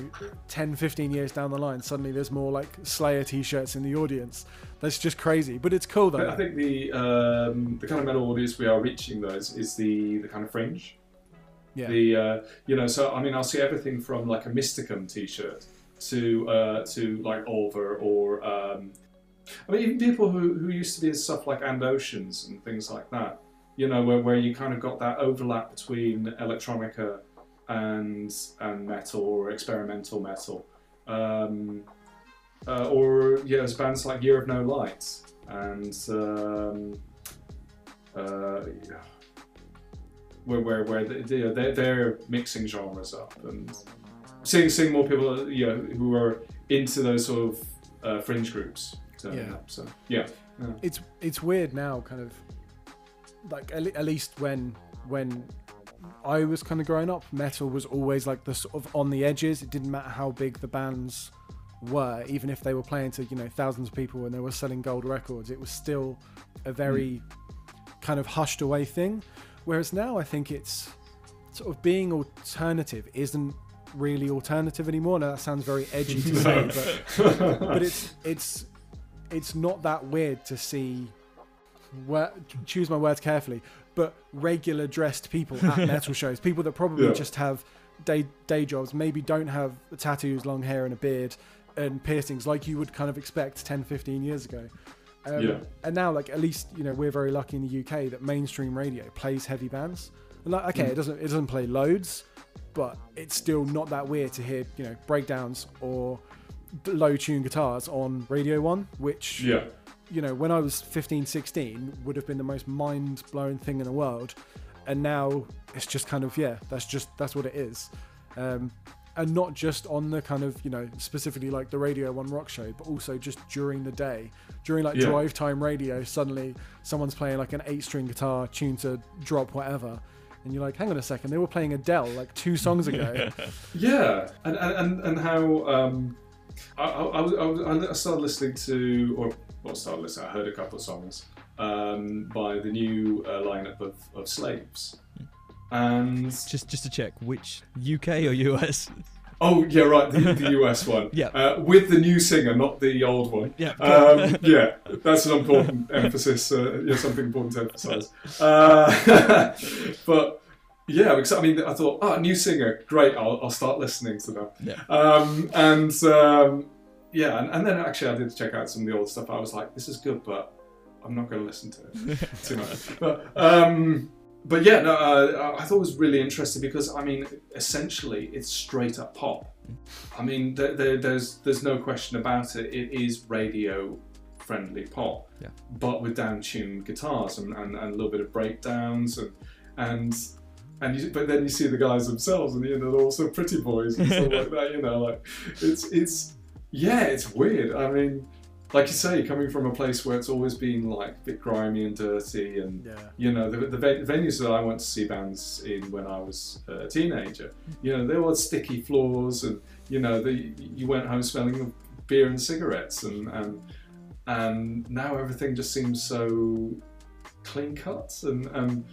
10 15 years down the line suddenly there's more like slayer t-shirts in the audience that's just crazy but it's cool though I think the um, the kind of metal audience we are reaching though is, is the the kind of fringe. yeah The uh, you know, so I mean, I'll see everything from like a Mysticum T-shirt to uh, to like Ulver or um, I mean, even people who, who used to be in stuff like And Oceans and things like that. You know, where, where you kind of got that overlap between electronica and and metal or experimental metal, um, uh, or yeah, there's bands like Year of No Light and um, uh, where where where they, you know, they're, they're mixing genres up and seeing seeing more people you know who are into those sort of uh, fringe groups Yeah. up. So yeah, it's it's weird now kind of like at, at least when when i was kind of growing up metal was always like the sort of on the edges. It didn't matter how big the bands were even if they were playing to you know thousands of people and they were selling gold records it was still a very hmm. kind of hushed away thing. Whereas now i think it's sort of being alternative isn't really alternative anymore. Now that sounds very edgy to [LAUGHS] say but [LAUGHS] but it's it's it's not that weird to see where, choose my words carefully but regular dressed people at [LAUGHS] metal shows people that probably Yeah. just have day day jobs maybe don't have tattoos long hair and a beard and piercings like you would kind of expect 10 15 years ago um, Yeah. and now like at least you know we're very lucky in the uk that mainstream radio plays heavy bands and like okay it doesn't it doesn't play loads but it's still not that weird to hear you know breakdowns or low tune guitars on radio 1 which yeah, you know when i was 15 16 would have been the most mind-blowing thing in the world. And now it's just kind of yeah that's just that's what it is. Um, and not just on the kind of you know specifically like the radio one rock show but also just during the day. During like Yeah. drive time radio suddenly someone's playing like an eight string guitar tuned to drop whatever. And you're like hang on a second they were playing adele like two songs [LAUGHS] ago. Yeah, and and and, and how um, I, I, I, I, I started listening to or started listening. I heard a couple of songs um, by the new uh, lineup of, of Slaves, and Just just to check, which UK or US? oh yeah, right, the, the [LAUGHS] US one, Yeah. uh, with the new singer, not the old one. Yeah. Um, yeah, that's an important [LAUGHS] emphasis. Uh, yeah, something important to emphasise. [LAUGHS] Uh, but yeah, because I mean, I thought, oh, new singer, great. I'll, I'll start listening to them. Yeah. Um, and um, yeah, and, and then actually, I did check out some of the old stuff. I was like, this is good, but I'm not going to listen to it [LAUGHS] too much. But um, but yeah, no, uh, I thought it was really interesting because I mean, essentially, it's straight up pop. I mean, there, there, there's there's no question about it. It is radio friendly pop, Yeah. but with down tuned guitars and, and, and a little bit of breakdowns and and and you, but then you see the guys themselves and you know they're also pretty boys and stuff like that. You know, like it's it's yeah, it's weird. I mean, like you say, coming from a place where it's always been like a bit grimy and dirty and yeah you know the, the venues that I went to see bands in when I was a teenager, you know there were sticky floors and you know the, you went home smelling of beer and cigarettes and and and now everything just seems so clean cut and and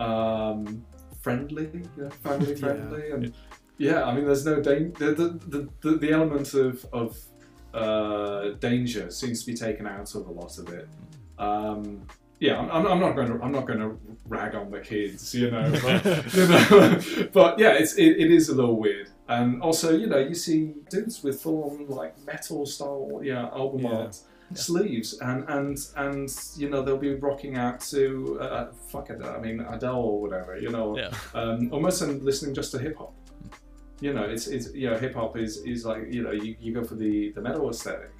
um, friendly, you know, family [LAUGHS] Yeah. friendly and yeah, I mean there's no danger. The, the, the, the element of of uh, danger seems to be taken out of a lot of it. Um, yeah, I'm, I'm- I'm not going to I'm not going to rag on the kids, you know, [LAUGHS] but, you know, [LAUGHS] but yeah, it's it, it is a little weird, and also you know you see dudes with full like metal style yeah album Yeah. art sleeves, and and and you know they'll be rocking out to uh, fuck it, I mean Adele or whatever, you know, Yeah. um, almost and listening just to hip hop. You know, it's it's you know hip hop is is like you know you, you go for the the metal aesthetic,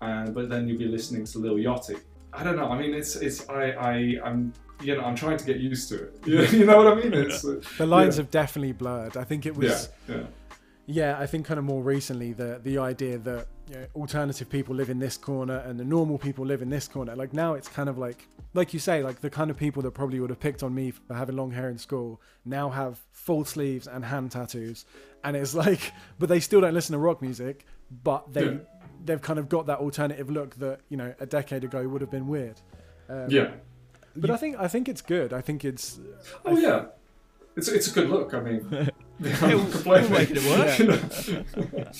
and but then you'll be listening to Lil Yachty. I don't know. I mean, it's it's I I I'm you know I'm trying to get used to it. [LAUGHS] You, you know what I mean? It's uh, the lines Yeah. have definitely blurred i think it was yeah yeah Yeah, I think kind of more recently the the idea that you know, alternative people live in this corner and the normal people live in this corner. Like now, it's kind of like like you say, like the kind of people that probably would have picked on me for having long hair in school now have full sleeves and hand tattoos, and it's [LAUGHS] like, but they still don't listen to rock music, but they Yeah. they've kind of got that alternative look that you know a decade ago would have been weird. Um, yeah. but I think I think it's good. I think it's Oh yeah. It's, it's a good look. I mean, [LAUGHS] [LAUGHS] I'm we'll- not complaining. we'll make it work. You know?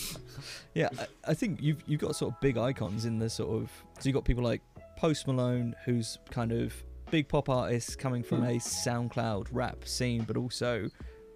Yeah, I, I think you've you've got sort of big icons in the sort of so you've got people like Post Malone, who's kind of big pop artist coming from Hmm. a SoundCloud rap scene, but also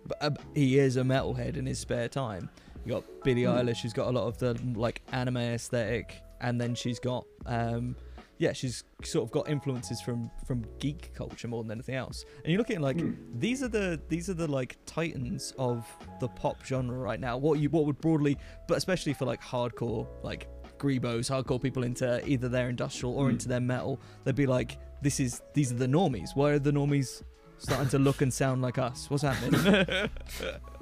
but, uh, he is a metalhead in his spare time. You got Billie Hmm. Eilish, who's got a lot of the like anime aesthetic, and then she's got um, yeah, she's sort of got influences from from geek culture more than anything else. And you look at like Hmm. these are the these are the like titans of the pop genre right now. What you what would broadly, but especially for like hardcore like grebos, hardcore people into either their industrial or Hmm. into their metal, they'd be like, this is these are the normies. Why are the normies starting to look and sound like us? What's happening? [LAUGHS]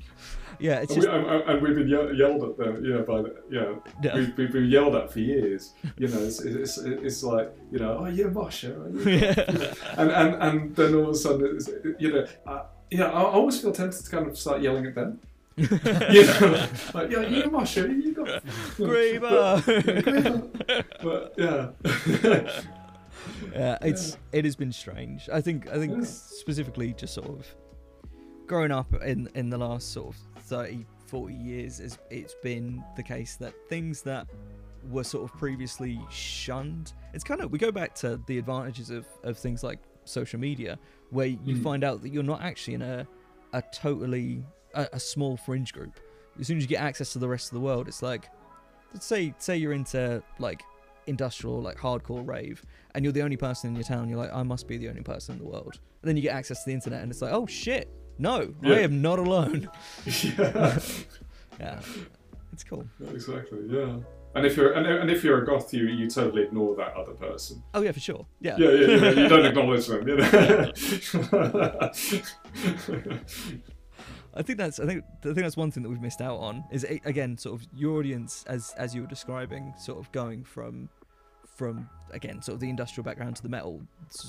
yeah, it's And, just we, and, and we've been yelled at them, you know, by the, yeah, Yeah. we've, we've been yelled at for years. You know, it's, it's, it's like, you know, oh, you're Masha. [LAUGHS] yeah. and, and, and then all of a sudden, it's, you know, uh, yeah, I I always feel tempted to kind of start yelling at them. [LAUGHS] you know, like, yeah, you're Masha, you got. [LAUGHS] Graver. But, yeah. yeah, it's it has been strange. I think I think Yeah. specifically just sort of growing up in in the last sort of 30, 40 years, it's been the case that things that were sort of previously shunned. It's kind of we go back to the advantages of of things like social media, where you Mm. find out that you're not actually in a a totally a, a small fringe group. As soon as you get access to the rest of the world, it's like let's say say you're into like industrial like hardcore rave and you're the only person in your town you're like i must be the only person in the world and then you get access to the internet and it's like oh shit no Yeah. i am not alone [LAUGHS] yeah. yeah it's cool Exactly, yeah. And if you're and, and if you're a goth, you you totally ignore that other person. oh yeah for sure yeah Yeah, yeah, yeah. You don't acknowledge them. You [LAUGHS] know. I think that's I think I think that's one thing that we've missed out on is again sort of your audience as as you were describing sort of going from from again sort of the industrial background to the metal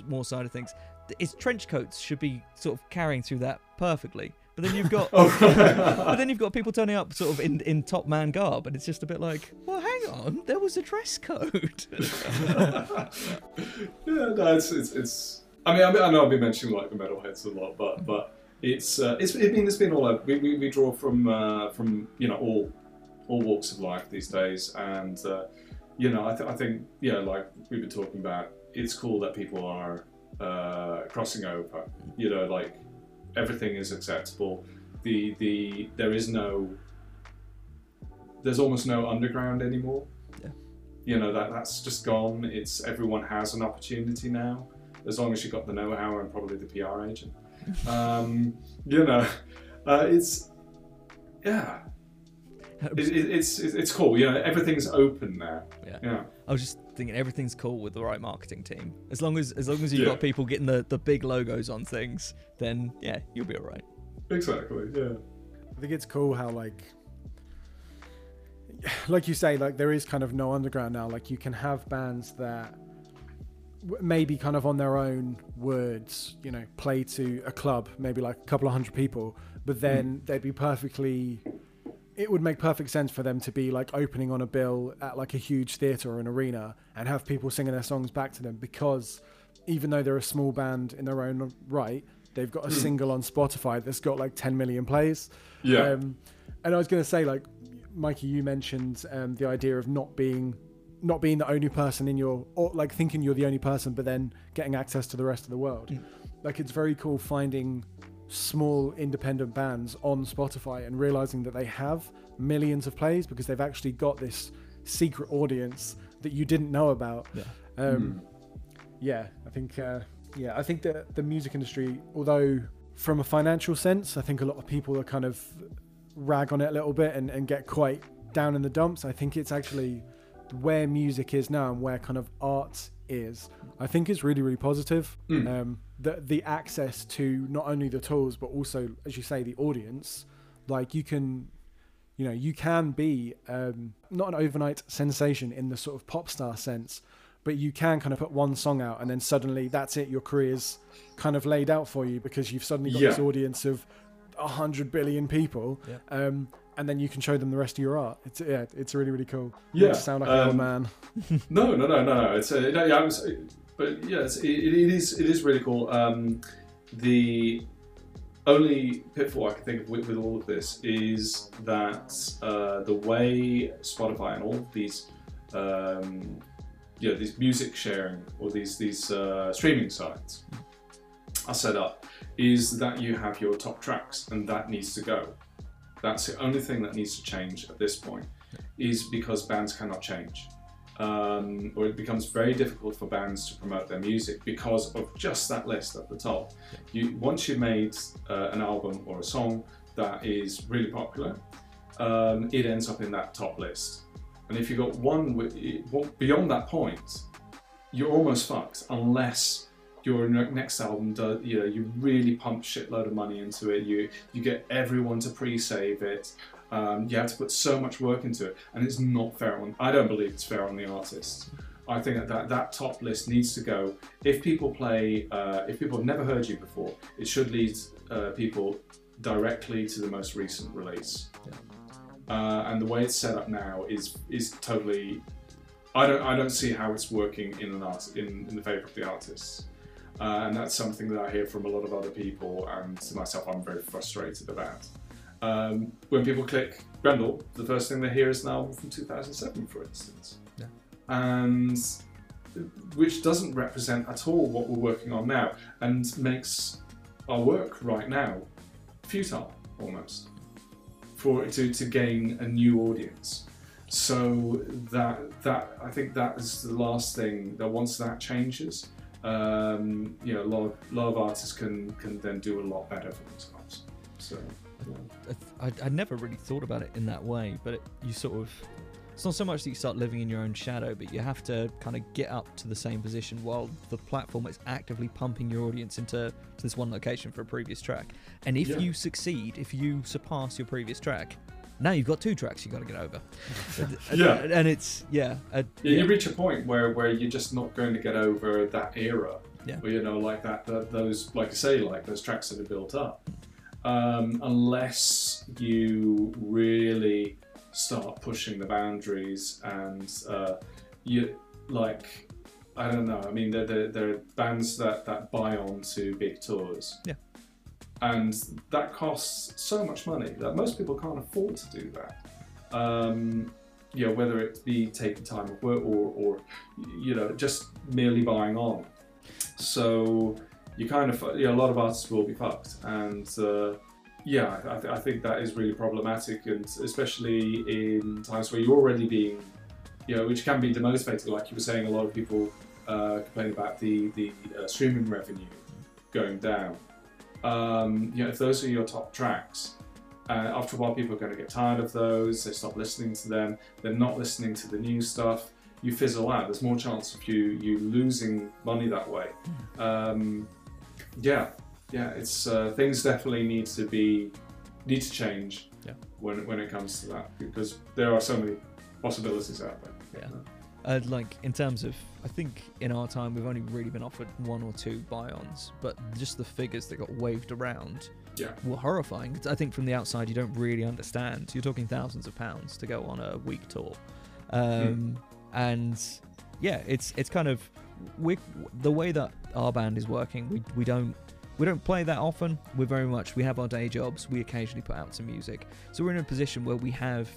more side of things. Its trench coats should be sort of carrying through that perfectly, but then you've got [LAUGHS] oh, but then you've got people turning up sort of in in Topman garb, and it's just a bit like well hang on there was a dress code. [LAUGHS] yeah, no, it's, it's it's. I mean, I I know I've been mentioning like the metalheads a lot, but but it's uh, it's. I mean, it's been all over. We, we, we draw from uh, from you know all all walks of life these days, and uh, you know, I, th- I think you know, like we've been talking about, it's cool that people are uh, crossing over. You know, like everything is acceptable. The the there is no. There's almost no underground anymore. Yeah. You know that that's just gone. It's everyone has an opportunity now, as long as you've got the know-how and probably the PR agent. [LAUGHS] Um, you know, uh, it's yeah, it, it, it's it's it's cool. You know, everything's open now. Yeah. Yeah. I was just thinking everything's cool with the right marketing team. As long as as long as you've Yeah. got people getting the, the big logos on things, then yeah, you'll be alright. Exactly. Yeah. I think it's cool how like like you say like there is kind of no underground now like you can have bands that maybe kind of on their own words you know play to a club maybe like a couple of hundred people but hmm. then they'd be perfectly it would make perfect sense for them to be like opening on a bill at like a huge theater or an arena and have people singing their songs back to them because even though they're a small band in their own right they've got a single on spotify that's got like 10 million plays Yeah. um, and I was going to say, like, Mikey, you mentioned um, the idea of not being, not being the only person in your, or like thinking you're the only person, but then getting access to the rest of the world. Mm. Like, it's very cool finding small independent bands on Spotify and realizing that they have millions of plays because they've actually got this secret audience that you didn't know about. Yeah. Um, yeah, I think uh, yeah, I think that the music industry, although from a financial sense, I think a lot of people are kind of rag on it a little bit and, and get quite down in the dumps. I think it's actually where music is now and where kind of art is. I think it's really really positive. Mm. Um, the the access to not only the tools but also, as you say, the audience. Like you can you know you can be um, not an overnight sensation in the sort of pop star sense but you can kind of put one song out and then suddenly that's it your career's kind of laid out for you because you've suddenly got this audience of 100 billion people Yeah. um, and then you can show them the rest of your art it's yeah it's really really cool Yeah, Not to sound like an old um, man [LAUGHS] No, no, no, no, no. It's a, no, yeah, I was, but yeah, it, it is it is really cool. Um, the only pitfall I can think of with, with all of this is that uh, the way Spotify and all of these, um, yeah, these music sharing or these these uh, streaming sites are set up is that you have your top tracks and that needs to go. That's the only thing that needs to change at this point, is because bands cannot change um, or it becomes very difficult for bands to promote their music because of just that list at the top. You once you've made uh, an album or a song that is really popular, um, it ends up in that top list. And if you've got one with, beyond that point, you're almost fucked unless your next album does you know you really pump shitload of money into it. You you get everyone to pre-save it. Um, you have to put so much work into it and it's not fair on i don't believe it's fair on the artist i think that that, that top list needs to go. If people play uh, if people have never heard you before it should lead uh, people directly to the most recent release. Uh, and the way it's set up now is is totally I don't I don't see how it's working in an art in, in the favour of the artists. Uh, and that's something that I hear from a lot of other people, and to myself, I'm very frustrated about. Um, when people click Grendel, the first thing they hear is an album from 2007, for instance, Yeah. and which doesn't represent at all what we're working on now, and makes our work right now futile almost for to, to gain a new audience. So that that I think that is the last thing that once that changes, um, you know, a lot of, a lot of artists can can then do a lot better for themselves. So yeah. I, I, I never really thought about it in that way, but it, you sort of. It's not so much that you start living in your own shadow, but you have to kind of get up to the same position while the platform is actively pumping your audience into to this one location for a previous track. And if Yeah. you succeed, if you surpass your previous track, now you've got two tracks you've got to get over. [LAUGHS] And- Yeah. and it's yeah, uh, Yeah, you reach a point where, where you're just not going to get over that era. Yeah. Where, you know, like that, that those, like I say, like those tracks that are built up. Um, unless you really start pushing the boundaries and uh, you like, I don't know. I mean, there, there, there are bands that, that buy on to big tours. Yeah. And that costs so much money that most people can't afford to do that. Um, you know, whether it be taking time off work or, or you know, just merely buying on. So you kind of, you know, a lot of artists will be fucked, and uh, yeah, I, th- I think that is really problematic, and especially in times where you're already being, you know, which can be demotivating. Like you were saying, a lot of people uh, complain about the the uh, streaming revenue going down. Um, you know, if those are your top tracks, uh, after a while, people are going to get tired of those. They stop listening to them. They're not listening to the new stuff. You fizzle out. There's more chance of you you losing money that way. Um, yeah, yeah. It's uh, things definitely need to be need to change. Yeah. When when it comes to that, because there are so many possibilities out there. Yeah. Uh, like in terms of, I think in our time we've only really been offered one or two buy-ons, but just the figures that got waved around Yeah. were horrifying. I think from the outside you don't really understand. You're talking thousands of pounds to go on a week tour, um, and yeah, it's it's kind of we the way that our band is working. We we don't. We don't play that often. We're very much we have our day jobs. We occasionally put out some music, so we're in a position where we have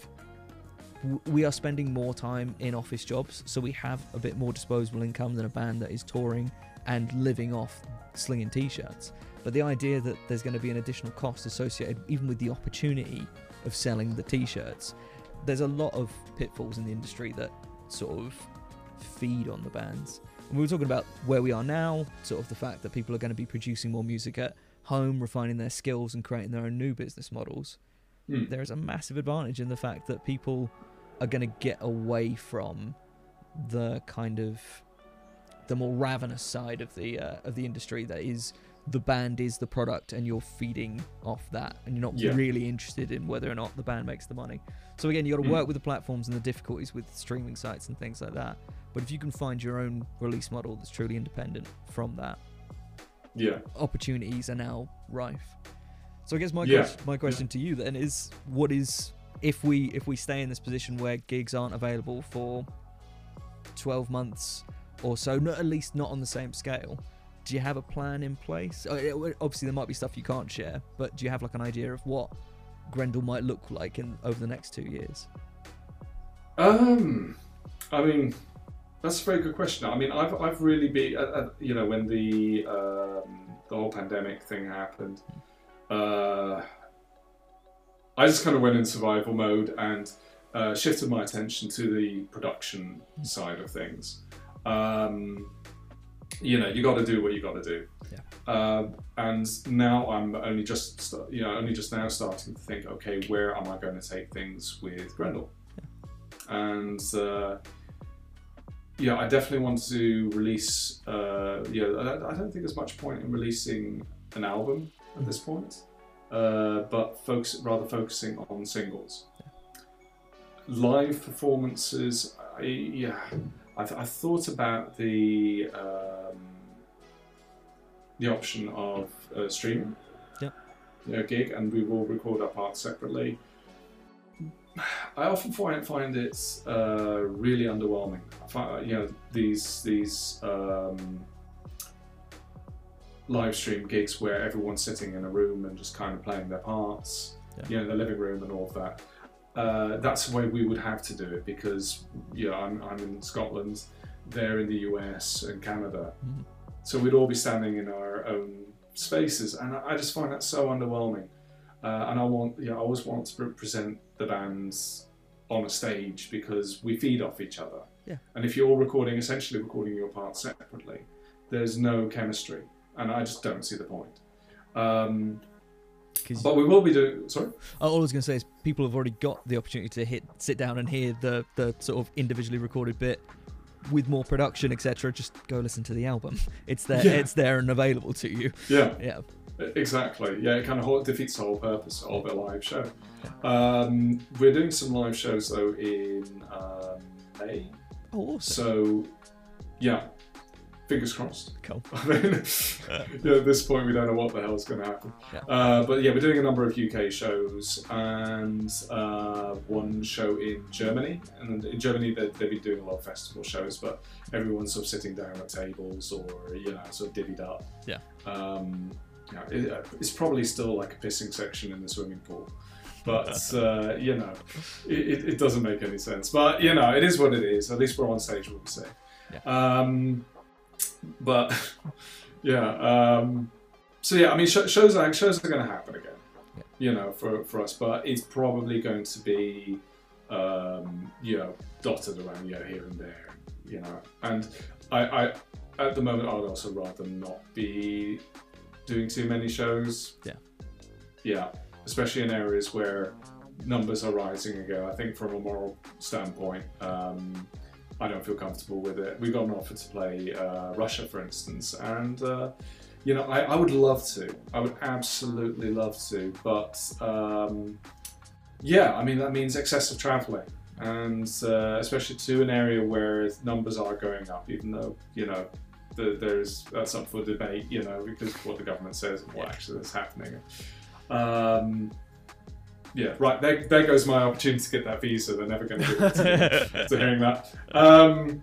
we are spending more time in office jobs, so we have a bit more disposable income than a band that is touring and living off slinging t-shirts. But the idea that there's going to be an additional cost associated even with the opportunity of selling the t-shirts, there's a lot of pitfalls in the industry that sort of feed on the bands. And we were talking about where we are now, sort of the fact that people are going to be producing more music at home, refining their skills and creating their own new business models Hmm. there is a massive advantage in the fact that people are going to get away from the kind of the more ravenous side of the uh, of the industry that is the band is the product and you're feeding off that and you're not Yeah. really interested in whether or not the band makes the money so again you got to Mm. work with the platforms and the difficulties with streaming sites and things like that but if you can find your own release model that's truly independent from that Yeah. opportunities are now rife. So I guess my Yeah, ques- my question to you then is what is if we if we stay in this position where gigs aren't available for 12 months or so, not at least not on the same scale. Do you have a plan in place? Uh, Obviously, there might be stuff you can't share, but do you have like an idea of what Grendel might look like in over the next two years? Um, I mean, that's a very good question. I mean, I've, I've really been, uh, uh, you know, when the um, the whole pandemic thing happened, uh, I just kind of went in survival mode, and uh, shifted my attention to the production side of things. Um, you know, you got to do what you got to do. Yeah. Uh, and now I'm only just, st- you know, only just now starting to think, okay, where am I going to take things with Grendel? And uh, yeah, I definitely want to release. Uh, yeah, I, I don't think there's much point in releasing an album at this point, uh, but focus rather focusing on singles. Live performances, I, yeah, I, th- I thought about the um, the option of uh, streaming, Yeah. you know, gig, and we will record our parts separately. I often find find it uh, really underwhelming. I find, you know these these um, live stream gigs where everyone's sitting in a room and just kind of playing their parts, Yeah. you know, in the living room and all of that. Uh, that's the way we would have to do it because you know I'm, I'm in Scotland, they're in the US and Canada, Mhm. so we'd all be standing in our own spaces, and I I just find that so underwhelming. Uh, and I want, you know, I always want to pre- present the bands on a stage because we feed off each other. Yeah. And if you're recording, essentially recording your parts separately, there's no chemistry, and I just don't see the point. Um, but we will be doing. Sorry. all I was going to say is people have already got the opportunity to hit, sit down and hear the the sort of individually recorded bit with more production, etc. Just go listen to the album. [LAUGHS] It's there. Yeah. It's there and available to you. Yeah. Yeah. Exactly. Yeah, it kind of defeats the whole purpose of a live show. Um, we're doing some live shows though in um, May. Oh, awesome. So, yeah, fingers crossed. Cool. [LAUGHS] I mean, yeah, at this point, we don't know what the hell is going to happen. Yeah. Uh, but yeah, we're doing a number of UK shows and uh, one show in Germany. And in Germany, they, they've been doing a lot of festival shows, but everyone's sort of sitting down at tables or, you know, sort of divvied up. Yeah. Um, you know, it, uh, it's probably still like a pissing section in the swimming pool. But, [LAUGHS] uh, you know, it, it, doesn't make any sense. But, you know, it is what it is. At least we're on stage, we'll be safe. Um, but [LAUGHS] yeah, um, so yeah, I mean, sh- shows are shows are going to happen again, Yeah. you know, for, for us. But it's probably going to be, um, you know, dotted around, you know, here and there, you know. And I, I at the moment, I'd also rather not be doing too many shows. Yeah. Yeah, especially in areas where numbers are rising again. I think from a moral standpoint. Um, I don't feel comfortable with it. We got an offer to play uh, Russia, for instance, and uh, you know, I, I would love to. I would absolutely love to, but um, yeah, I mean that means excessive travelling, and uh, especially to an area where numbers are going up, even though you know the, there's that's up for debate, you know, because what the government says and what actually is happening. Um, yeah, [LAUGHS] right. There, there goes my opportunity to get that visa. They're never going to give it to me [LAUGHS] hearing that. Um,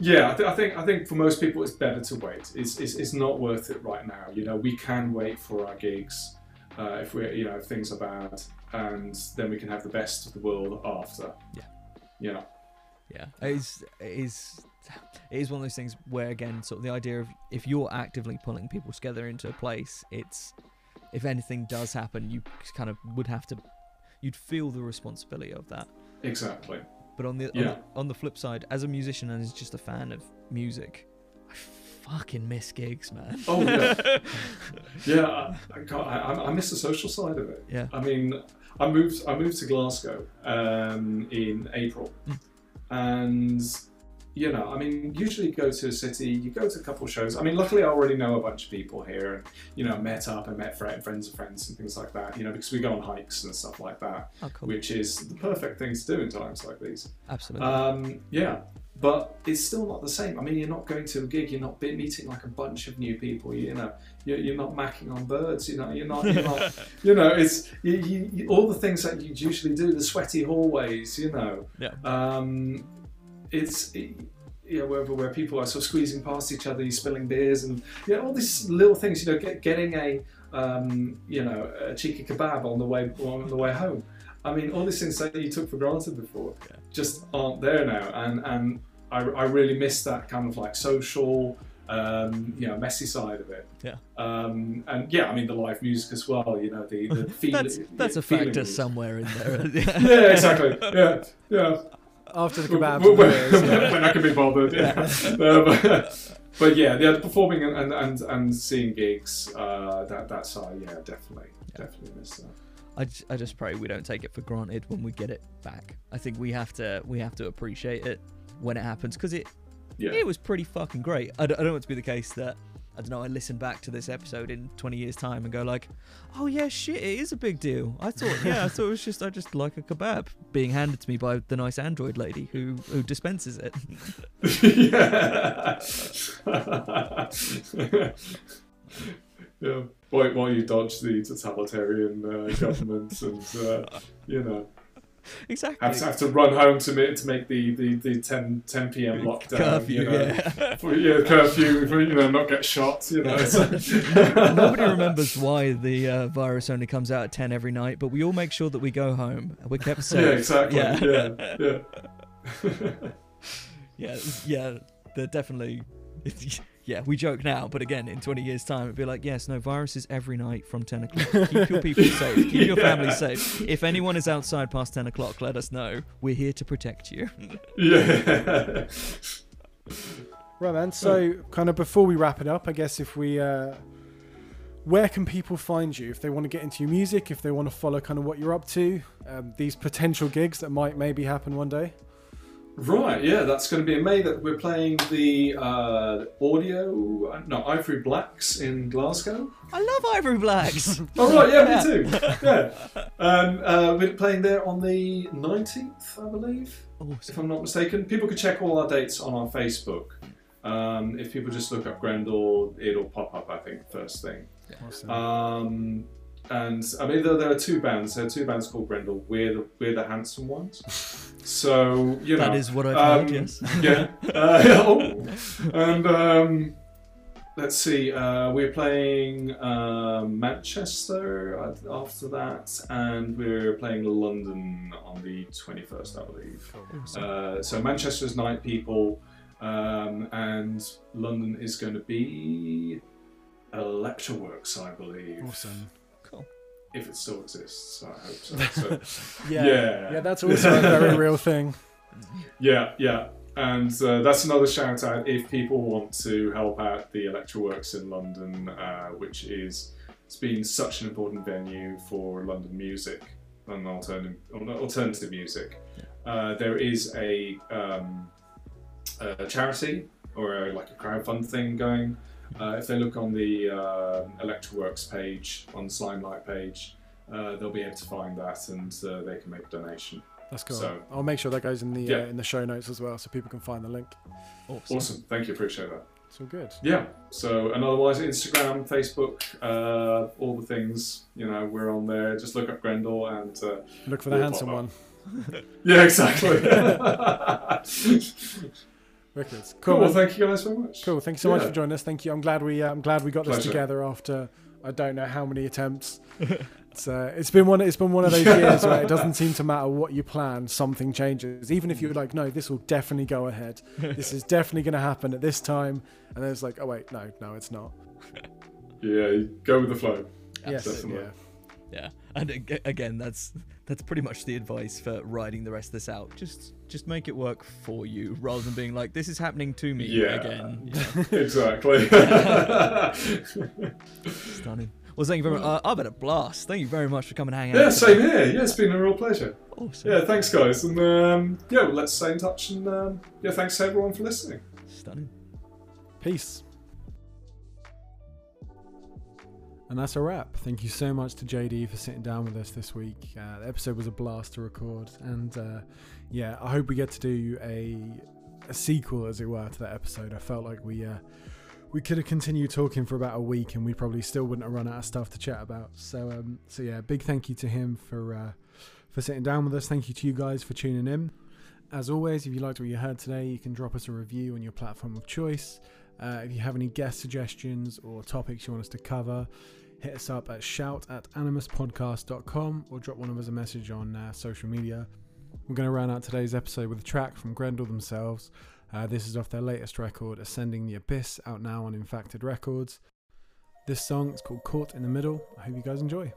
yeah, I, th- I think I think for most people it's better to wait. It's, it's, it's not worth it right now. You know, we can wait for our gigs uh, if we you know if things are bad, and then we can have the best of the world after. Yeah. You know. Yeah, it is. It is. It is one of those things where, again, sort of the idea of if you're actively pulling people together into a place, it's if anything does happen, you kind of would have to, you'd feel the responsibility of that. Exactly. But on the on, the on the flip side, as a musician and as just a fan of music, I fucking miss gigs, man. Oh yeah. [LAUGHS] yeah. I, I, can't, I, I miss the social side of it. yeah, I mean, I moved. I moved to Glasgow um, in April, Mm. and you know, I mean, usually you go to a city, you go to a couple of shows. I mean, luckily I already know a bunch of people here, and you know, met up and met friend, friends of friends and things like that. You know, because we go on hikes and stuff like that, oh cool, which is the perfect thing to do in times like these. absolutely. Um, yeah, but it's still not the same. I mean, you're not going to a gig. You're not meeting like a bunch of new people. You know, you're, you're not macking on birds. You know, you're not. You're not. [LAUGHS] you know, it's you, you, all the things that you usually do. The sweaty hallways. You know. Yeah. Um, it's. It, you know, where, where people are sort of squeezing past each other, you spilling beers, and you know all these little things. You know, get, getting a um, you know a cheeky kebab on the way on the way home. I mean, all these things that you took for granted before just aren't there now, and and I, I really miss that kind of like social um, you know, messy side of it. Yeah. Um, and yeah, I mean the live music as well. You know, the the [LAUGHS] feeling. that's that's a factor music. somewhere in there. [LAUGHS] Yeah, exactly. Yeah, yeah. After the when, kebabs. when, and beers, yeah. when [LAUGHS] I can be bothered. Yeah. [LAUGHS] Uh, but, but yeah, the other performing and, and, and, and seeing gigs, uh, that that side, yeah, definitely, definitely miss that. I just pray we don't take it for granted when we get it back. I think we have to we have to appreciate it when it happens because it Yeah. it was pretty fucking great. I don't, I don't want it to be the case that I don't know. I listen back to this episode in 20 years' time and go like, oh yeah, shit, it is a big deal. I thought yeah, I thought it was just I just like a kebab being handed to me by the nice android lady who who dispenses it. [LAUGHS] yeah. yeah. Why, why you dodge the totalitarian uh, and, uh, you know, [LAUGHS] exactly. have to, have to run home to make, to make the, the, the 10, 10 p.m. lockdown. Curfew, you know, yeah. [LAUGHS] For, yeah, curfew, for, you know, not get shot, you know. [LAUGHS] Nobody remembers why the uh, virus only comes out at 10 every night, but we all make sure that we go home. We're kept safe. Yeah, exactly. Yeah. Yeah, yeah. yeah, yeah, they're definitely. Yeah, we joke now, but again, in 20 years' time, it'd be like, yes, no, viruses every night from 10 o'clock. [LAUGHS] Keep your people safe. Keep your family safe. If anyone is outside past 10 o'clock, let us know. We're here to protect you. Yeah. [LAUGHS] Right, man. So, kind of before we wrap it up, I guess if we, uh, where can people find you if they want to get into your music, if they want to follow kind of what you're up to, um, these potential gigs that might maybe happen one day? Right, yeah, that's going to be in May. That we're playing the uh, audio, uh, no, Ivory Blacks in Glasgow. I love Ivory Blacks. [LAUGHS] Oh right, yeah, me too. Yeah, um, uh, we're playing there on the nineteenth, I believe, awesome. if I'm not mistaken. People can check all our dates on our Facebook. Um, if people just look up Grendel, it'll pop up. I think first thing. Awesome. Um, and I mean, there, there are two bands. There are two bands called Grendel. We're the we're the handsome ones. So you know That is what I've um, heard, yes. yeah. Uh, [LAUGHS] oh. And um, let's see. Uh, we're playing um, Manchester uh, after that, and we're playing London on the twenty-first, I believe. Uh, so Manchester's Night people, um, and London is going to be Electrowerkz, I believe, awesome. If it still exists. I hope so. [LAUGHS] so Yeah. Yeah. Yeah, that's also a very real thing. Yeah, yeah. And uh, that's another shout out if people want to help out the Electrowerkz in London, uh, which is it's been such an important venue for London music and alternative alternative music. Uh, there is a, um, a charity or a, like a crowdfund thing going. Uh, if they look on the uh, Electrowerkz page, on the Slimelight page, uh, they'll be able to find that and uh, they can make a donation. That's cool. So- I'll make sure that goes in the Yeah. uh, in the show notes as well, so people can find the link. Awesome. Awesome, thank you, appreciate that. It's all good. Yeah. So, and otherwise, Instagram, Facebook, uh, all the things, you know, we're on there. Just look up Grendel and. Uh, Look for the We'll handsome one. [LAUGHS] yeah, exactly. [LAUGHS] [LAUGHS] Wicked. cool. Cool. Well, thank you guys so much. Cool. Thank you so much for joining us. Thank you. I'm glad we uh, I'm glad we got this together after I don't know how many attempts. [LAUGHS] it's uh, it's been one it's been one of those years where it doesn't seem to matter what you plan, something changes. Even if you're like, no, this will definitely go ahead. This is definitely going to happen at this time, and then it's like, oh wait, no, no, it's not. [LAUGHS] Yeah, go with the flow. Yes, Definitely. yeah. Yeah, and again, that's that's pretty much the advice for riding the rest of this out. Just just make it work for you, rather than being like, "This is happening to me Yeah. again." Yeah, [LAUGHS] exactly. [LAUGHS] stunning. Well, thank you very much. Uh, I've had a blast. Thank you very much for coming and hanging yeah, out. Yeah same here. Yeah, it's been a real pleasure. Awesome. Yeah, thanks, guys. And um, yeah, well, let's stay in touch. And um, yeah, thanks to everyone for listening. Stunning. Peace. And that's a wrap. Thank you so much to JD for sitting down with us this week. Uh, the episode was a blast to record, and uh, yeah, I hope we get to do a a sequel, as it were, to that episode. I felt like we uh, we could have continued talking for about a week, and we probably still wouldn't have run out of stuff to chat about. So, um, so yeah, big thank you to him for uh, for sitting down with us. Thank you to you guys for tuning in. As always, if you liked what you heard today, you can drop us a review on your platform of choice. Uh, if you have any guest suggestions or topics you want us to cover, hit us up at shout at animuspodcast.com or drop one of us a message on uh, social media. We're going to round out today's episode with a track from Grendel themselves. Uh, this is off their latest record, Ascending the Abyss, out now on Infacted Records. This song is called Caught in the Middle. I hope you guys enjoy.